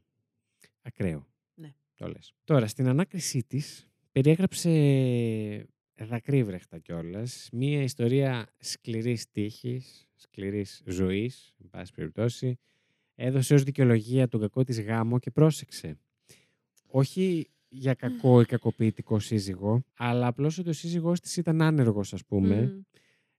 Ακραίο. Ναι. Το λες. Τώρα, στην ανάκρισή της περιέγραψε δακρύβρεχτα κιόλας. Μία ιστορία σκληρής τύχης, σκληρής ζωής, εν πάση περιπτώσει, έδωσε ως δικαιολογία τον κακό της γάμο και πρόσεξε. Όχι για κακό ή κακοποιητικό σύζυγο, αλλά απλώς ότι ο σύζυγός της ήταν άνεργος, ας πούμε, Μμμ.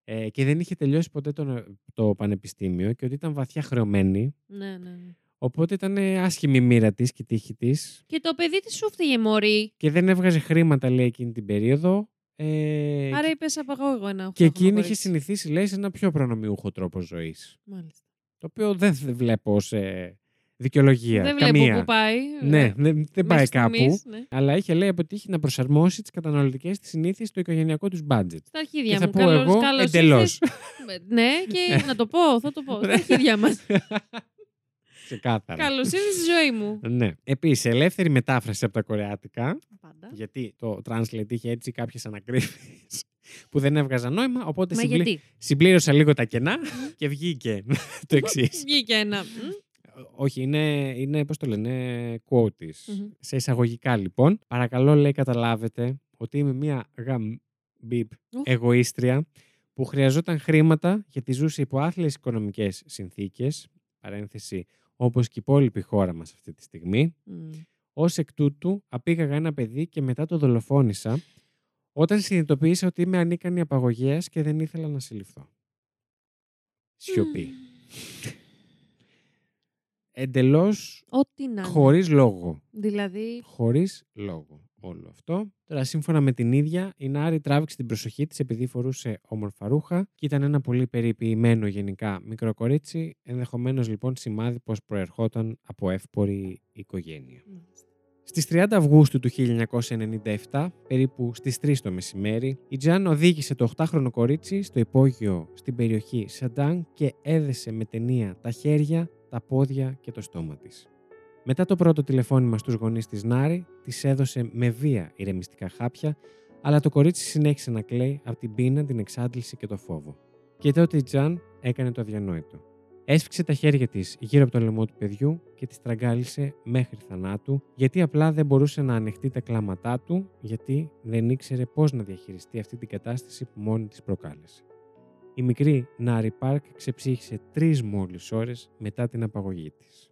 ε, και δεν είχε τελειώσει ποτέ το, το πανεπιστήμιο και ότι ήταν βαθιά χρεωμένη. Ναι, ναι, ναι. Οπότε ήταν ε, άσχημη η μοίρα της και η τύχη της Και το παιδί της σου φτύγε μωρή. και δεν έβγαζε χρήματα, λέει, εκείνη την περίοδο. Ε, Άρα είπες απαγώ εγώ ένα και φτώχο εκείνη είχε κορίτσι. συνηθίσει, λέει, σε ένα πιο προνομιούχο τρόπο ζωής. Μάλιστα. Το οποίο δεν θε- βλέπω ως ε, δικαιολογία. Δεν καμία. βλέπω πού πάει. Ναι, ε, δεν, δεν πάει μέχρι κάπου. στιγμής, ναι. Αλλά είχε λέει αποτύχει να προσαρμόσει τις καταναλωτικές της συνήθειες στο οικογενειακό τους budget. Στα αρχίδια Και θα μου. πω Καλώς- εγώ καλώς εντελώς. ήρθες. Ε, ναι, και να το πω, θα το πω. Στα αρχίδια μας. Ξεκάθαρα. Καλώς ήρθες στη ζωή μου. Ναι. Επίσης, ελεύθερη μετάφραση από τα κορεάτικα. Πάντα. Γιατί το translate είχε έτσι κάποιες ανακρίβειες που δεν έβγαζαν νόημα. Οπότε Μα συμπλή- γιατί; συμπλήρωσα λίγο τα κενά και βγήκε το εξής. Βγήκε ένα. Μ, Όχι, είναι, είναι πώς το λένε, quote της. Μμμ. Σε εισαγωγικά λοιπόν. Παρακαλώ, λέει, καταλάβετε ότι είμαι μια γαμπίπ Ουφ. εγωίστρια που χρειαζόταν χρήματα γιατί ζούσε υπό άθλιες οικονομικές συνθήκες, παρένθεση, όπως και η υπόλοιπη χώρα μας αυτή τη στιγμή. μ. Ως εκ τούτου, απήγαγα ένα παιδί και μετά το δολοφόνησα όταν συνειδητοποίησα ότι είμαι ανίκανη απαγωγέας και δεν ήθελα να συλληφθώ. Σιωπή. Εντελώς Ό,τι να είναι. χωρίς λόγο. Δηλαδή. Χωρίς λόγο όλο αυτό. Τώρα, σύμφωνα με την ίδια, η Νάρη τράβηξε την προσοχή της επειδή φορούσε όμορφα ρούχα και ήταν ένα πολύ περιποιημένο γενικά μικρό κορίτσι, ενδεχομένως λοιπόν σημάδι πως προερχόταν από εύπορη οικογένεια. Στις 30 Αυγούστου του 1997, περίπου στις 3 το μεσημέρι, η Τζαν οδήγησε το 8χρονο κορίτσι στο υπόγειο στην περιοχή Σαντάν και έδεσε με ταινία τα χέρια, τα πόδια και το στόμα της. Μετά το πρώτο τηλεφώνημα στους γονείς της Νάρη, της έδωσε με βία ηρεμιστικά χάπια, αλλά το κορίτσι συνέχισε να κλαίει από την πείνα, την εξάντληση και το φόβο. Και τότε η Τζαν έκανε το αδιανόητο. Έσφιξε τα χέρια της γύρω από το λαιμό του παιδιού και τη τραγκάλισε μέχρι θανάτου, γιατί απλά δεν μπορούσε να ανεχτεί τα κλάματά του, γιατί δεν ήξερε πώς να διαχειριστεί αυτή την κατάσταση που μόνη της προκάλεσε. Η μικρή Νάρι Πάρκ ξεψύχησε τρεις μόλις ώρες μετά την απαγωγή της.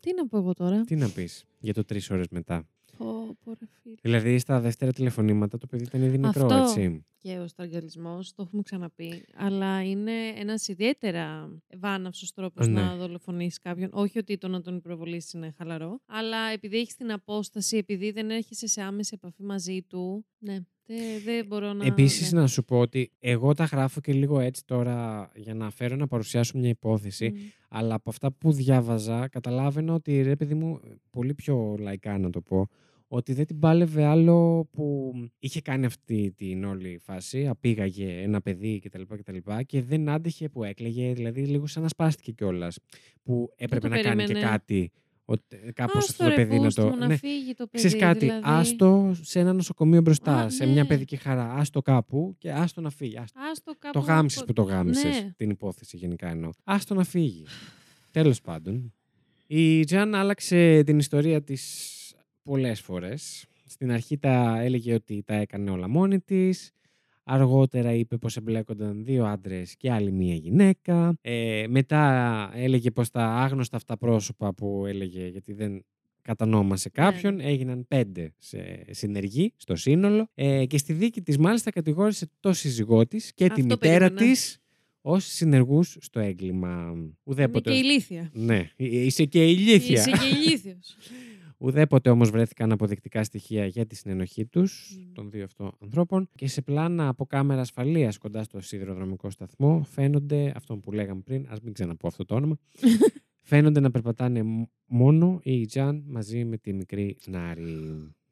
Τι να πω εγώ τώρα; Τι να πεις για το τρεις ώρες μετά; Πω, πω, ρε φίλε. Δηλαδή στα δεύτερα τηλεφωνήματα το παιδί ήταν ήδη νεκρό, Αυτό. έτσι. Και ο στραγγαλισμός, το έχουμε ξαναπεί. Αλλά είναι ένας ιδιαίτερα βάναυσος τρόπος Ναι. να δολοφονήσει κάποιον. Όχι ότι το να τον υπερβολήσει είναι χαλαρό. Αλλά επειδή έχεις την απόσταση, επειδή δεν έρχεσαι σε άμεση επαφή μαζί του. Ναι, δεν, δεν μπορώ να. Επίσης ναι. να σου πω ότι εγώ τα γράφω και λίγο έτσι τώρα για να φέρω να παρουσιάσω μια υπόθεση. Μμ. Αλλά από αυτά που διάβαζα, καταλάβαινα ότι ρε παιδί μου, πολύ πιο λαϊκά να το πω, ότι δεν την πάλευε άλλο που είχε κάνει αυτή την όλη φάση, απήγαγε ένα παιδί κτλ. κτλ και δεν άντεχε που έκλαιγε, δηλαδή λίγο σαν να σπάστηκε κιόλας. Που έπρεπε το να κάνει και περίμενε. Κάτι, κάπως Άστο, αυτό το ρε, παιδί να πούστο το. μου, να ναι. φύγει το παιδί. Ξέρεις κάτι, δηλαδή. άστο σε ένα νοσοκομείο μπροστά, Α, σε ναι. μια παιδική χαρά, άστο κάπου και άστο να φύγει. Άστο. Άστο κάπου Το γάμισε από- που το γάμισε. Ναι. Την υπόθεση γενικά εννοώ. Άστο να φύγει. Τέλος πάντων. Η Τζαν άλλαξε την ιστορία της πολλές φορές. Στην αρχή τα έλεγε ότι τα έκανε όλα μόνη της. Αργότερα είπε πως εμπλέκονταν δύο άντρες και άλλη μία γυναίκα. Ε, μετά έλεγε πως τα άγνωστα αυτά πρόσωπα που έλεγε γιατί δεν κατανόμασε κάποιον ναι. έγιναν πέντε σε συνεργοί στο σύνολο ε, και στη δίκη της μάλιστα κατηγόρησε το σύζυγό της και τη Αυτό μητέρα περίμενα. της ως συνεργούς στο έγκλημα. Είναι Ουδέποτε... και ηλίθια. Ναι, ε, είσαι και ηλίθια. Είσαι και ηλίθιος. Ουδέποτε όμως βρέθηκαν αποδεικτικά στοιχεία για τη συνενοχή τους Μμ. των δύο αυτών ανθρώπων και σε πλάνα από κάμερα ασφαλείας κοντά στο σιδηροδρομικό σταθμό φαίνονται, αυτό που λέγαμε πριν, ας μην ξαναπώ αυτό το όνομα, φαίνονται να περπατάνε μ- μόνο η Τζαν μαζί με τη μικρή Νάρη.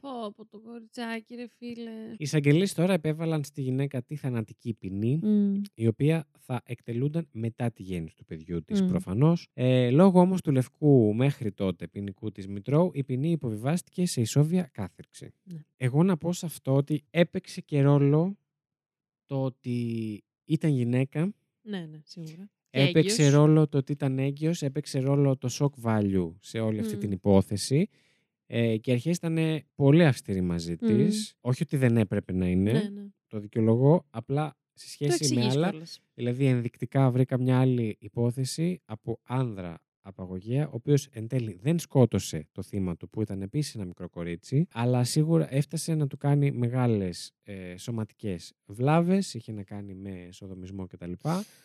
Πω, πω το κοριτσάκι, ρε φίλε. Οι εισαγγελείς τώρα επέβαλαν στη γυναίκα τη θανατική ποινή Μμ. η οποία θα εκτελούνταν μετά τη γέννηση του παιδιού της Μμ. προφανώς. Ε, λόγω όμως του λευκού μέχρι τότε ποινικού της Μητρώου, η ποινή υποβιβάστηκε σε ισόβια κάθερξη. Ναι. Εγώ να πω σε αυτό ότι έπαιξε και ρόλο το ότι ήταν γυναίκα, Ναι, ναι, σίγουρα. Και έπαιξε έγκυος. ρόλο το ότι ήταν έγκυος, έπαιξε ρόλο το shock value σε όλη αυτή Μμ. την υπόθεση. Ε, και αρχές ήταν πολύ αυστηρή μαζί Μμ. της. Όχι ότι δεν έπρεπε να είναι, Ναι, ναι. το δικαιολογώ, απλά σε Το σχέση με εξηγείς άλλα. κιόλας. Δηλαδή, ενδεικτικά βρήκα μια άλλη υπόθεση από άνδρα απαγωγέα, ο οποίος εν τέλει δεν σκότωσε το θύμα του, που ήταν επίσης ένα μικρό κορίτσι, αλλά σίγουρα έφτασε να του κάνει μεγάλες ε, σωματικές βλάβες, είχε να κάνει με σοδομισμό κτλ.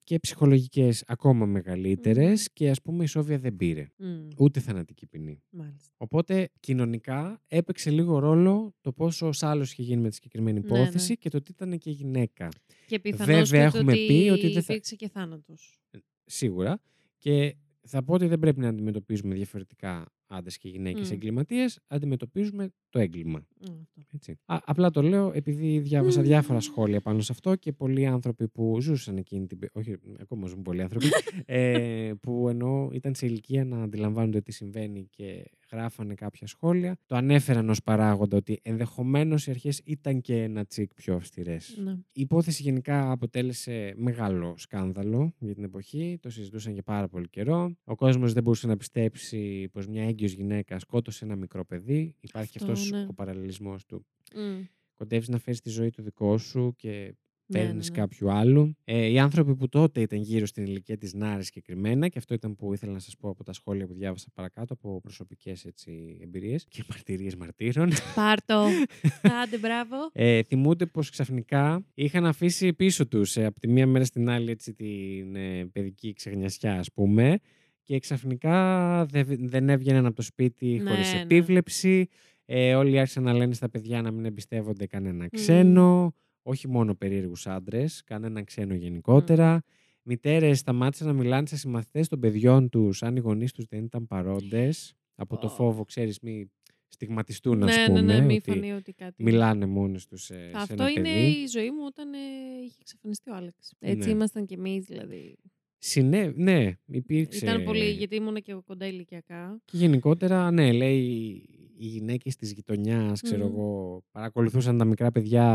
Και ψυχολογικές ακόμα μεγαλύτερες, Μμμ. και ας πούμε η Σόβια δεν πήρε. Μμ, Ούτε θανατική ποινή. Μάλιστα. Οπότε κοινωνικά έπαιξε λίγο ρόλο το πόσο άλλος είχε γίνει με τη συγκεκριμένη Ναι, υπόθεση ναι. και το ότι ήταν και γυναίκα. Και πιθανώς Βέβαια, και το έχουμε ότι πει ότι δεν θα- υπήρξε και θάνατος. Σίγουρα. Και θα πω ότι δεν πρέπει να αντιμετωπίζουμε διαφορετικά άντρες και γυναίκες Μμ. εγκληματίες. Αντιμετωπίζουμε το έγκλημα. Μ, αυτό. Έτσι. Α, απλά το λέω επειδή διάβασα διάφορα σχόλια πάνω σε αυτό και πολλοί άνθρωποι που ζούσαν εκείνη την. πε- Όχι, ακόμα ζουν πολλοί άνθρωποι. ε, που ενώ ήταν σε ηλικία να αντιλαμβάνονται τι συμβαίνει και γράφανε κάποια σχόλια. Το ανέφεραν ως παράγοντα ότι ενδεχομένως οι αρχές ήταν και ένα τσικ πιο αυστηρές. Ναι. Η υπόθεση γενικά αποτέλεσε μεγάλο σκάνδαλο για την εποχή. Το συζητούσαν για πάρα πολύ καιρό. Ο κόσμος δεν μπορούσε να πιστέψει πως μια έγκυος γυναίκα σκότωσε ένα μικρό παιδί. Υπάρχει Αυτό, αυτός ναι. ο παραλληλισμός του. Μ, Κοντεύεις να φέρεις τη ζωή του δικό σου και ναι, παίρνεις ναι, ναι. κάποιου άλλου. Ε, οι άνθρωποι που τότε ήταν γύρω στην ηλικία της Νάρης συγκεκριμένα, και αυτό ήταν που ήθελα να σας πω από τα σχόλια που διάβασα παρακάτω, από προσωπικές έτσι, εμπειρίες και μαρτυρίες μαρτύρων. Πάρτο. Άντε, μπράβο. Ε, θυμούνται πως ξαφνικά είχαν αφήσει πίσω τους ε, από τη μία μέρα στην άλλη έτσι, την ε, παιδική ξεγνιασιά ας πούμε και ξαφνικά δεν, δεν έβγαιναν από το σπίτι Ναι, χωρίς ναι. επίβλεψη. Ε, όλοι άρχισαν να λένε στα παιδιά να μην εμπιστεύονται κανένα ξένο, όχι μόνο περίεργους άντρες, κανένα ξένο γενικότερα. Μητέρες σταμάτησαν να μιλάνε σε συμμαθητές των παιδιών τους αν οι γονείς τους δεν ήταν παρόντες. Από το Ω. φόβο, ξέρεις, μη στιγματιστούν, ας ναι, ναι, πούμε. ναι, μη ότι φανεί ότι κάτι. μιλάνε μόνοι τους σε, σε Αυτό ένα είναι παιδί. η ζωή μου όταν ε, είχε εξαφανιστεί ο Άλεξ. Έτσι Ναι. ήμασταν κι εμείς, δηλαδή. Συνέ... Ναι, υπήρξε. Ήταν πολύ, γιατί ήμουν και εγώ κοντά ηλικιακά. Και γενικότερα, ναι, λέει, οι γυναίκες της γειτονιάς, ξέρω Μμμ. εγώ, παρακολουθούσαν τα μικρά παιδιά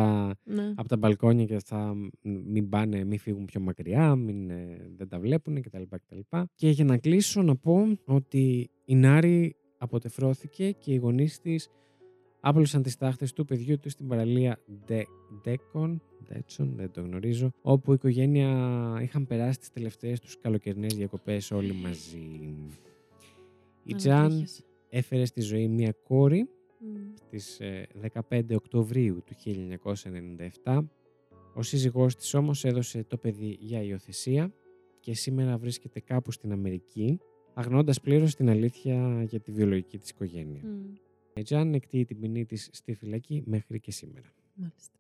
Ναι. από τα μπαλκόνια και θα μην πάνε, μην φύγουν πιο μακριά, μην, ε, δεν τα βλέπουν κτλ. κτλ. Και για να κλείσω να πω ότι η Νάρη αποτεφρώθηκε και οι γονείς της άπλωσαν τις τάχτες του παιδιού τους στην παραλία Ντε- Ντέκον, Ντέτσον, δεν το γνωρίζω, όπου η οικογένεια είχαν περάσει τις τελευταίες τους καλοκαιρινές διακοπές όλοι μαζί. Η Τζαν Ανατρίχες. Έφερε στη ζωή μία κόρη Μμ. στις ε, 15 Οκτωβρίου του 1997. Ο σύζυγός της όμως έδωσε το παιδί για υιοθεσία και σήμερα βρίσκεται κάπου στην Αμερική, αγνώντας πλήρως την αλήθεια για τη βιολογική της οικογένεια. Μμ. Η Τζαν εκτείει την ποινή της στη φυλακή μέχρι και σήμερα. Μάλιστα.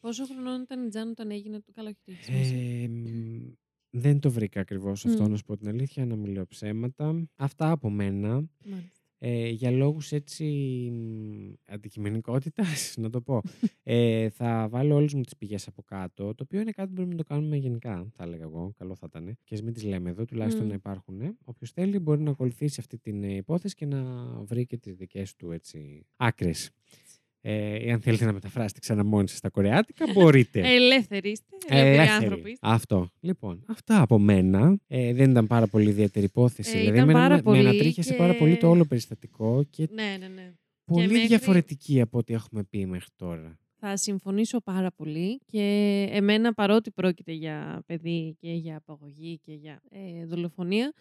Πόσο χρονών ήταν η Τζάν όταν έγινε το καλό, όχι το έχεις σημασία. Ε, μ, δεν το βρήκα ακριβώς αυτό, Μμ. να σου πω την αλήθεια, να μιλάω ψέματα. Αυτά από μένα. Μάλιστα. Ε, για λόγους έτσι μ, αντικειμενικότητας, να το πω. ε, θα βάλω όλες μου τις πηγές από κάτω, το οποίο είναι κάτι που μπορούμε να το κάνουμε γενικά, θα έλεγα εγώ. Καλό θα ήταν. Και ας μην τις λέμε εδώ, τουλάχιστον Μμ. να υπάρχουν. Ε. Όποιος θέλει μπορεί να ακολουθήσει αυτή την ε, υπόθεση και να βρει και τις δικές του έτσι, άκρες. Ε, αν θέλετε να μεταφράσετε ξανά μόνοι σας στα κορεάτικα, μπορείτε. Ελεύθεροι είστε. Ελεύθεροι Ελεύθεροι. άνθρωποι. είστε. Αυτό. Λοιπόν, αυτά από μένα. Ε, δεν ήταν πάρα πολύ ιδιαίτερη υπόθεση. Ε, δηλαδή, ήταν εμένα πάρα με, πολύ με ανατρίχιασε και- πάρα πολύ το όλο περιστατικό και Ναι, ναι, ναι. πολύ μέχρι- διαφορετική από ό,τι έχουμε πει μέχρι τώρα. Θα συμφωνήσω πάρα πολύ και εμένα παρότι πρόκειται για παιδί και για απαγωγή και για ε, δολοφονία,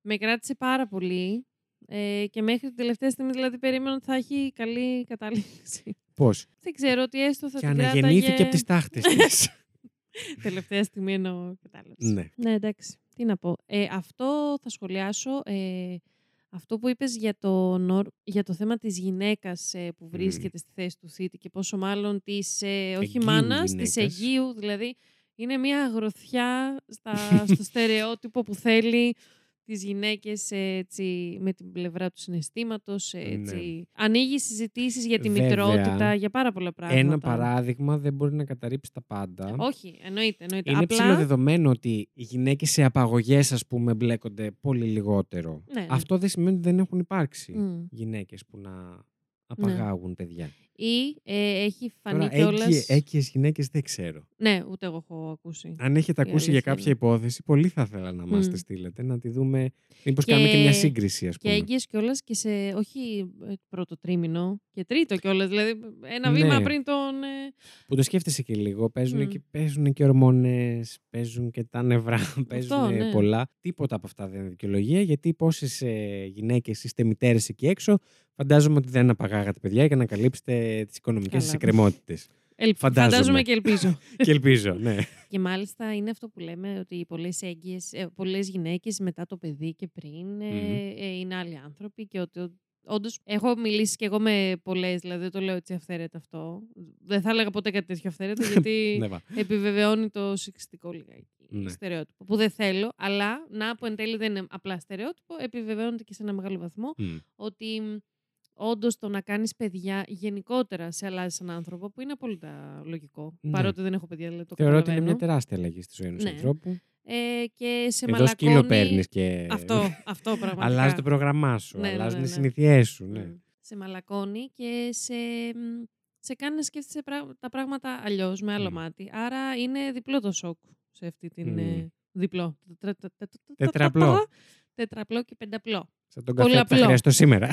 με κράτησε πάρα πολύ ε, και μέχρι την τελευταία στιγμή δηλαδή περίμενα ότι θα έχει καλή κατάληξη. Πώς; Δεν ξέρω ότι έστω θα Και την αναγεννήθηκε κράταγε... από τις τάχτες της. Τελευταία στιγμή εννοώ κατάληξη. ναι. Ναι, εντάξει. Τι να πω. Ε, αυτό θα σχολιάσω. Ε, αυτό που είπες για το, νορ- για το θέμα της γυναίκας ε, που βρίσκεται στη θέση του θήτη και πόσο μάλλον της, ε, όχι Εγγύου μάνας, της γυναίκας. Αιγείου, δηλαδή είναι μια αγροθιά στα, στο στερεότυπο που θέλει τις γυναίκες ε, έτσι, με την πλευρά του συναισθήματος. ε, Έτσι. Ανοίγει συζητήσεις για τη Ναι. Βέβαια, μητρότητα, για πάρα πολλά πράγματα. Ένα παράδειγμα δεν μπορεί να καταρρύψει τα πάντα. Όχι, εννοείται. εννοείται. Είναι Απλά, ψηλοδεδομένο ότι οι γυναίκες σε απαγωγές, ας πούμε, μπλέκονται πολύ λιγότερο. Ναι, ναι. Αυτό δεν σημαίνει ότι δεν έχουν υπάρξει Μμ. γυναίκες που να απαγάγουν παιδιά. Ή ε, έχει φανεί Τώρα, κιόλας. έκυ- έκυες γυναίκες δεν ξέρω. Ναι, ούτε εγώ έχω ακούσει. Αν έχετε Η ακούσει για αλήθεια κάποια είναι. υπόθεση, πολύ θα ήθελα να μας Μμ. τη στείλετε, να τη δούμε. Μήπως Και- κάνουμε και μια σύγκριση, ας Και πούμε. έγκυες κιόλας και σε όχι ε, πρώτο τρίμηνο και τρίτο κιόλας. Δηλαδή ένα Ναι. βήμα πριν τον. ε, Που το σκέφτεσαι και λίγο. Παίζουν, Μμ. και, παίζουν και ορμόνες, παίζουν και τα νευρά, παίζουν ναι. πολλά. Τίποτα από αυτά δεν είναι δικαιολογία, γιατί πόσες ε, γυναίκες είστε μητέρες εκεί έξω, φαντάζομαι ότι δεν απαγάγατε παιδιά για να καλύψετε τις οικονομικές Καλά. σας εκκρεμότητες. ελ- Φαντάζομαι. Φαντάζομαι και ελπίζω. και ελπίζω, ναι. και μάλιστα είναι αυτό που λέμε ότι πολλές έγκυες, ε, πολλές γυναίκες μετά το παιδί και πριν ε, Μμμ. ε, είναι άλλοι άνθρωποι και ότι Όντως, έχω μιλήσει και εγώ με πολλές, δηλαδή δεν το λέω έτσι αυθαίρετα αυτό. Δεν θα έλεγα ποτέ κάτι τέτοιο αυθαίρετα, γιατί ναι, βα. επιβεβαιώνει το σεξιστικό λιγάκι Ναι. στερεότυπο. Που δεν θέλω, αλλά να που εν τέλει δεν είναι απλά στερεότυπο, επιβεβαιώνεται και σε ένα μεγάλο βαθμό Μμ. ότι όντως το να κάνεις παιδιά γενικότερα σε αλλάζει έναν άνθρωπο, που είναι απόλυτα λογικό. Ναι. Παρότι δεν έχω παιδιά, δηλαδή το Θεωρώ ότι είναι μια καταλαβαίνω. τεράστια αλλαγή στη ζωή ενός Ναι. ανθρώπου. Ε, και σε Εδώ σκύλο μαλακώνει... παίρνεις και. Αυτό, αυτό πραγματικά. Αλλάζει το πρόγραμμά σου, Ναι, ναι, αλλάζουν ναι, οι ναι. συνήθειές σου. Ναι. Μμ. Σε μαλακώνει και σε, μ, σε κάνεις να σκέφτεσαι πρά- τα πράγματα αλλιώς, με άλλο Μμ. μάτι. Άρα είναι διπλό το σοκ σε αυτή την. Μμ. ε, διπλό. Τετρα- τε- τε- τε- Τετραπλό. Τετραπλό και πενταπλό. Σαν τον καφέ που θα Πολλαπλό. χρειαστώ σήμερα.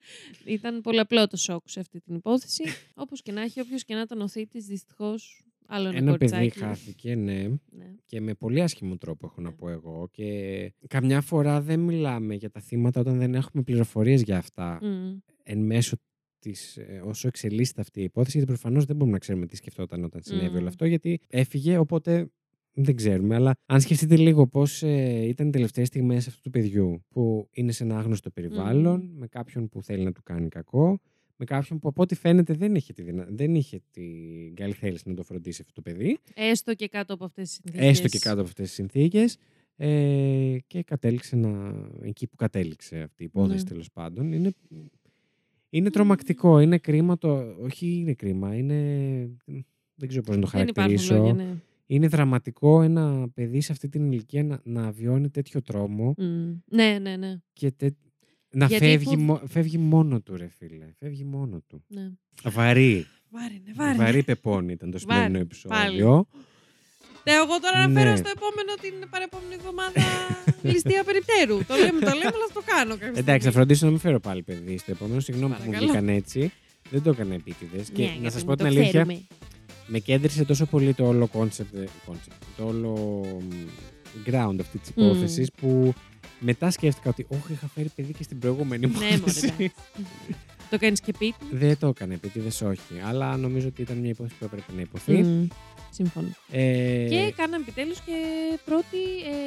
Ήταν πολλαπλό το σοκ σε αυτή την υπόθεση. Όπως και να έχει, όποιος και να ήταν ο θήτη, δυστυχώς. Άλλο ένα, Ένα παιδί κοριτσάκι. χάθηκε, ναι. Ναι. Και με πολύ άσχημο τρόπο έχω να Ναι. πω εγώ. Και καμιά φορά δεν μιλάμε για τα θύματα όταν δεν έχουμε πληροφορίες για αυτά Μμ. εν μέσω της, ε, όσο εξελίσσεται αυτή η υπόθεση, γιατί προφανώς δεν μπορούμε να ξέρουμε τι σκεφτόταν όταν συνέβη Μμ. όλο αυτό, γιατί έφυγε, οπότε δεν ξέρουμε. Αλλά αν σκεφτείτε λίγο πώς ε, ήταν οι τελευταίες στιγμές αυτού του παιδιού, που είναι σε ένα άγνωστο περιβάλλον, με κάποιον που θέλει να του κάνει κακό, με κάποιον που από ό,τι φαίνεται δεν είχε, τη δυνα... δεν είχε την καλή θέληση να το φροντίσει αυτό το παιδί. Έστω και κάτω από αυτές τις συνθήκες. Έστω και κάτω από αυτές τις συνθήκες. Ε, και κατέληξε να... εκεί που κατέληξε αυτή η υπόθεση Ναι. τέλος πάντων. Είναι, είναι τρομακτικό, είναι κρίμα το... Όχι είναι κρίμα, είναι... Δεν ξέρω πώς να το Δεν υπάρχουν χαρακτηρίσω. λόγια, ναι. Είναι δραματικό ένα παιδί σε αυτή την ηλικία να, να βιώνει τέτοιο τρόμο Μμ. Ναι, ναι, ναι. και τε- να Γιατί φεύγει, που- μο- φεύγει μόνο του ρε φίλε. Φεύγει μόνο του. ναι. Βαρύ. Βάρη, ναι, Βαρύ, βάρη. πεπώνει ήταν το Βάρη, σημερινό πάλι. επεισόδιο. Τε, εγώ τώρα Ναι. αναφέρω στο επόμενο την παρεπόμενη εβδομάδα ληστεία περιπτέρου. το λέμε, το λέμε, αλλά θα το κάνω κάποια Εντάξει, θα στιγμή. φροντίσω να μην φέρω πάλι παιδί στο επόμενο. Συγγνώμη που μου Παρακαλώ. βγήκαν έτσι. Δεν το έκανα επίτηδες. Και Ναι, να γιατί σας πω μην την το αλήθεια, ξέρουμε. Με κέντρισε τόσο πολύ το όλο concept, ε, concept το όλο μ, ground αυτή της Μμ. υπόθεσης που μετά σκέφτηκα ότι όχι, είχα φέρει παιδί και στην προηγούμενη Ναι, μωρέ, υπόθεση. εντάξει. Το κάνεις και πίτι. Δεν το έκανε επίτηδε, όχι. Αλλά νομίζω ότι ήταν μια υπόθεση που έπρεπε να υποθεί. Μμ. Συμφωνώ. Ε, Και κάναμε επιτέλους και πρώτη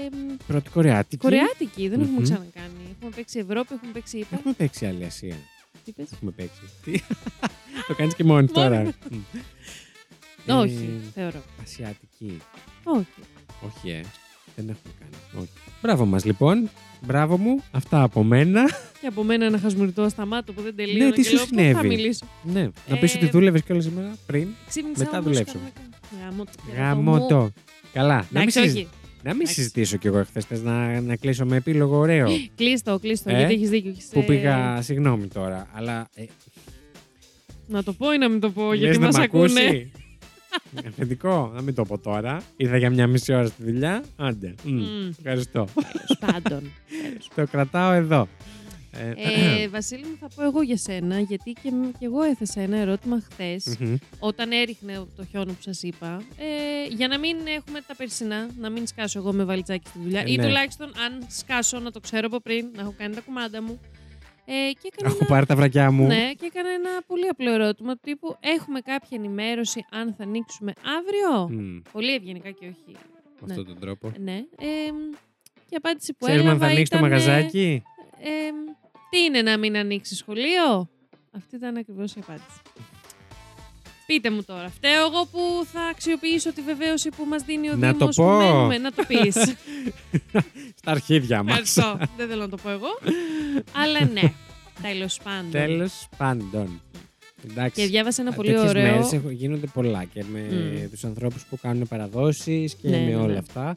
ε, μ, πρώτη Κορεάτικη. Κορεάτικη. Δεν έχουμε Μμμ. ξανακάνει. Έχουμε παίξει Ευρώπη, έχουμε παίξει ΙΠΑ. Έχουμε παίξει άλλη Ασία. Τι πες; Έχουμε παίξει. Τι; το κάνεις και μόνη τώρα. Μόνη Μμ. Όχι, Ε, θεωρώ. Ασιατική. Όχι. Όχι, ε. Δεν έχουμε κάνει. Όχι. Μπράβο μας, λοιπόν. Μπράβο μου. Αυτά από μένα. Και από μένα ένα χασμουριτό σταμάτο που δεν τελείωνε. Ναι, τι και σου λέω, «Πού συνέβη;» Θα μιλήσω. ναι. Να πεις Ε, ότι δούλευες κιόλας σήμερα πριν. Ξύπνησα Μετά όμως δουλέψω. κανονικά. Γάμο το Γάμο μου. το. Καλά. Να μην, Εντάξει, συζη- όχι. να μην Εντάξει. συζητήσω κι εγώ χθε. Να, να κλείσω με επίλογο ωραίο. Κλείστο, κλείστο. Ε, γιατί έχεις δίκιο. έχεις, που ε, πήγα. Συγγνώμη τώρα. Αλλά. Ε, Να το πω ή να μην το πω, λες γιατί να μας μ' ακούνε; ακούσει; Αφεντικό, να μην το πω τώρα. Είδα για μια μισή ώρα στη δουλειά. Άντε. Μμ, Μμ. Ευχαριστώ. Τέλος πάντων. Τέλος το κρατάω εδώ. Ε, Ε, Βασίλη μου, θα πω εγώ για σένα, γιατί και, και εγώ έθεσα ένα ερώτημα χθες, μμμ. όταν έριχνε το χιόνο που σας είπα. Ε, για να μην έχουμε τα περσινά, να μην σκάσω εγώ με βαλιτσάκι στη δουλειά, Ε, ή ναι. τουλάχιστον αν σκάσω να το ξέρω από πριν, να έχω κάνει τα κουμάντα μου. Ε, και έκανα Έχω ένα- πάρει τα βρακιά μου. Ναι, και έκανα ένα πολύ απλό ερώτημα του τύπου Έχουμε κάποια ενημέρωση αν θα ανοίξουμε αύριο; Μμ, Πολύ ευγενικά και όχι. Με αυτόν τον τρόπο. Ναι. Ε, και η απάντηση που Ξέρουμε αν έλαβα θα ανοίξει το ήταν, μαγαζάκι; ε, τι είναι να μην ανοίξει σχολείο; Αυτή ήταν ακριβώς η απάντηση. Πείτε μου τώρα, φταίω εγώ που θα αξιοποιήσω τη βεβαίωση που μας δίνει ο Να το Δήμος πω. που μένουμε. Να το πεις. Στα αρχίδια μας. Ευχαριστώ. Δεν θέλω να το πω εγώ. Αλλά ναι, τέλος πάντων. Τέλος πάντων. Εντάξει. Και διάβασα ένα πολύ Τέτοιες ωραίο... μέρες έχουν- γίνονται πολλά και με Μμ. τους ανθρώπους που κάνουν παραδόσεις και Ναι, με ναι, όλα ναι. αυτά.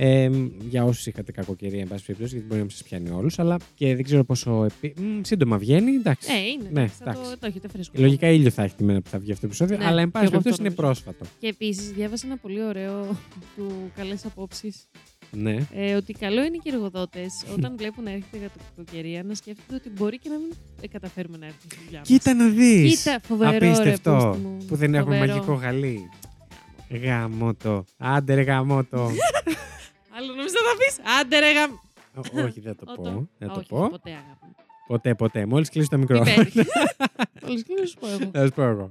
Ε, για όσους είχατε κακοκαιρία, εν πάση περιπτώσει, γιατί μπορεί να μην σας πιάνει όλους, αλλά και δεν ξέρω πόσο. Επί... Μ, σύντομα βγαίνει, εντάξει. Ε, είναι. Ναι, εντάξει, θα εντάξει. το, το έχετε φρέσκο. Λογικά ήλιο θα έχει τη μέρα που θα βγει αυτό το επεισόδιο, Ναι, αλλά εν και πάση εγώ αυτό περιπτώσει είναι νομίζω. πρόσφατο. Και επίσης διάβασα ένα πολύ ωραίο του καλές απόψεις. Ναι. Ε, ότι καλό είναι και οι εργοδότε όταν βλέπουν να έρχεται για κακοκαιρία να σκέφτονται ότι μπορεί και να μην ε, καταφέρουμε να έρθουμε στη δουλειά μας. Κοίτα να δεις. Κοίτα, φοβερό, ρε, Απίστευτο. πούστη μου. που δεν έχουμε Φοβερό. μαγικό γαλί. Γαμότο. Άντε ρε γαμότο. Άλλο νομίζω θα πεις; Άντε ρε γαμ. Ω, Όχι, δεν θα το Ω, πω. Δεν θα το Όχι, πω. Ποτέ αγάπη. μου. Ποτέ, ποτέ. Μόλις κλείσει το μικρό. Τι παίρνει. Όλες και να σου πω εγώ. Θα σου πω εγώ.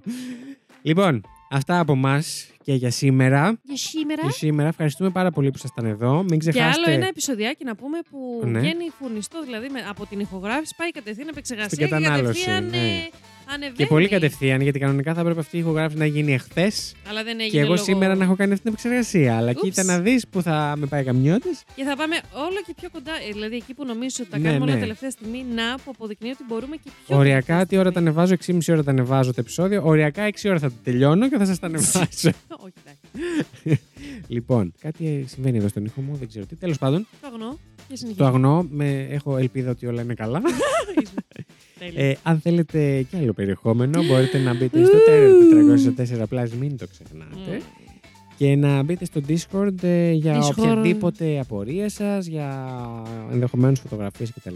Λοιπόν, αυτά από εμά και για σήμερα. Για σήμερα. Για σήμερα ευχαριστούμε πάρα πολύ που ήσασταν εδώ. Μην Και ξεχάσετε. άλλο ένα επεισοδιάκι να πούμε που Ναι. βγαίνει φουρνιστό, δηλαδή με, από την ηχογράφηση πάει κατευθείαν επεξεργασία Στην κατανάλωση, και κατευθείαν ναι. ε, ανεβαίνει. Και πολύ κατευθείαν, γιατί κανονικά θα έπρεπε αυτή η ηχογράφηση να γίνει εχθές. Αλλά δεν έγινε Και εγώ λόγω- σήμερα να έχω κάνει αυτή την επεξεργασία. Αλλά Ούψ. κοίτα να δεις που θα με πάει καμιώτης. Και θα πάμε όλο και πιο κοντά. ε, Δηλαδή εκεί που νομίζω ότι τα Ναι, κάνουμε όλα ναι. τελευταία στιγμή, να που αποδεικνύει ότι μπορούμε και πιο. Οριακά, τελευταία τι ώρα τα στιγμή. ανεβάζω, 6,5 ώρα τα ανεβάζω το επεισόδιο. Οριακά 6 ώρα θα το τελειώνω και θα σας τα ανεβάσω. Όχι, εντάξει. λοιπόν, κάτι ε, συμβαίνει εδώ στον ήχο μου, δεν ξέρω τι. Τέλος πάντων, Το αγνώ. Και το συνεχίζω. αγνώ, με, έχω ελπίδα ότι όλα είναι καλά. Τέλεια. Ε, αν θέλετε κι άλλο περιεχόμενο, μπορείτε να μπείτε στο Terror 404 Plus, μην το ξεχνάτε. Μμ. Και να μπείτε στο Discord ε, για Discord. οποιαδήποτε απορία σας, για ενδεχομένως φωτογραφίες κτλ.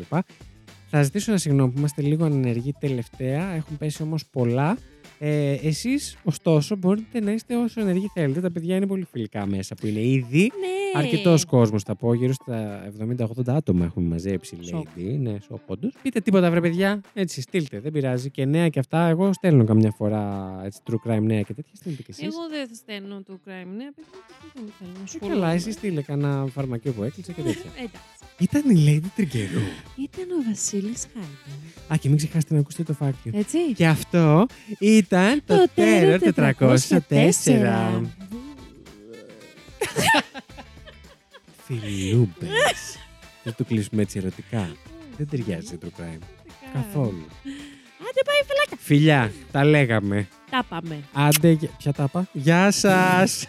Θα ζητήσω ένα συγγνώμη που είμαστε λίγο ανενεργοί τελευταία, έχουν πέσει όμως πολλά. Ε, εσείς, ωστόσο, μπορείτε να είστε όσο ενεργοί θέλετε. Τα παιδιά είναι πολύ φιλικά μέσα που είναι ήδη. Ναι. Αρκετός κόσμος, θα πω, γύρω στα 70-80 άτομα έχουμε μαζέψει, Σοκ. Lady. Ναι, σοκ, όντως. Πείτε τίποτα, βρε παιδιά. Έτσι, στείλτε, δεν πειράζει. Και νέα και αυτά. Εγώ στέλνω καμιά φορά έτσι, true crime νέα και τέτοια. Στείλτε κι εσείς. Εγώ δεν θα στέλνω το crime. Ναι, παιδιά, δεν θέλω να σου Ε, πω. καλά, εσύ στείλε κανένα φαρμακείο που έκλεισε και τέτοια. Εντάξει. Ήταν η Lady Τριγκερού. Ήταν ο Βασίλης Χάιντερ. Α, και μην ξεχάσετε να ακούσετε το φάκτιο. Έτσι. Και αυτό ήταν το Terror 404. Φιλούμπες. Δεν το κλείσουμε έτσι ερωτικά. Δεν ταιριάζει σε true crime. Καθόλου. Άντε πάει φυλάκα. Φιλιά, τα λέγαμε. Τα πάμε. Άντε, γεια- ποια τα είπα. Γεια σας.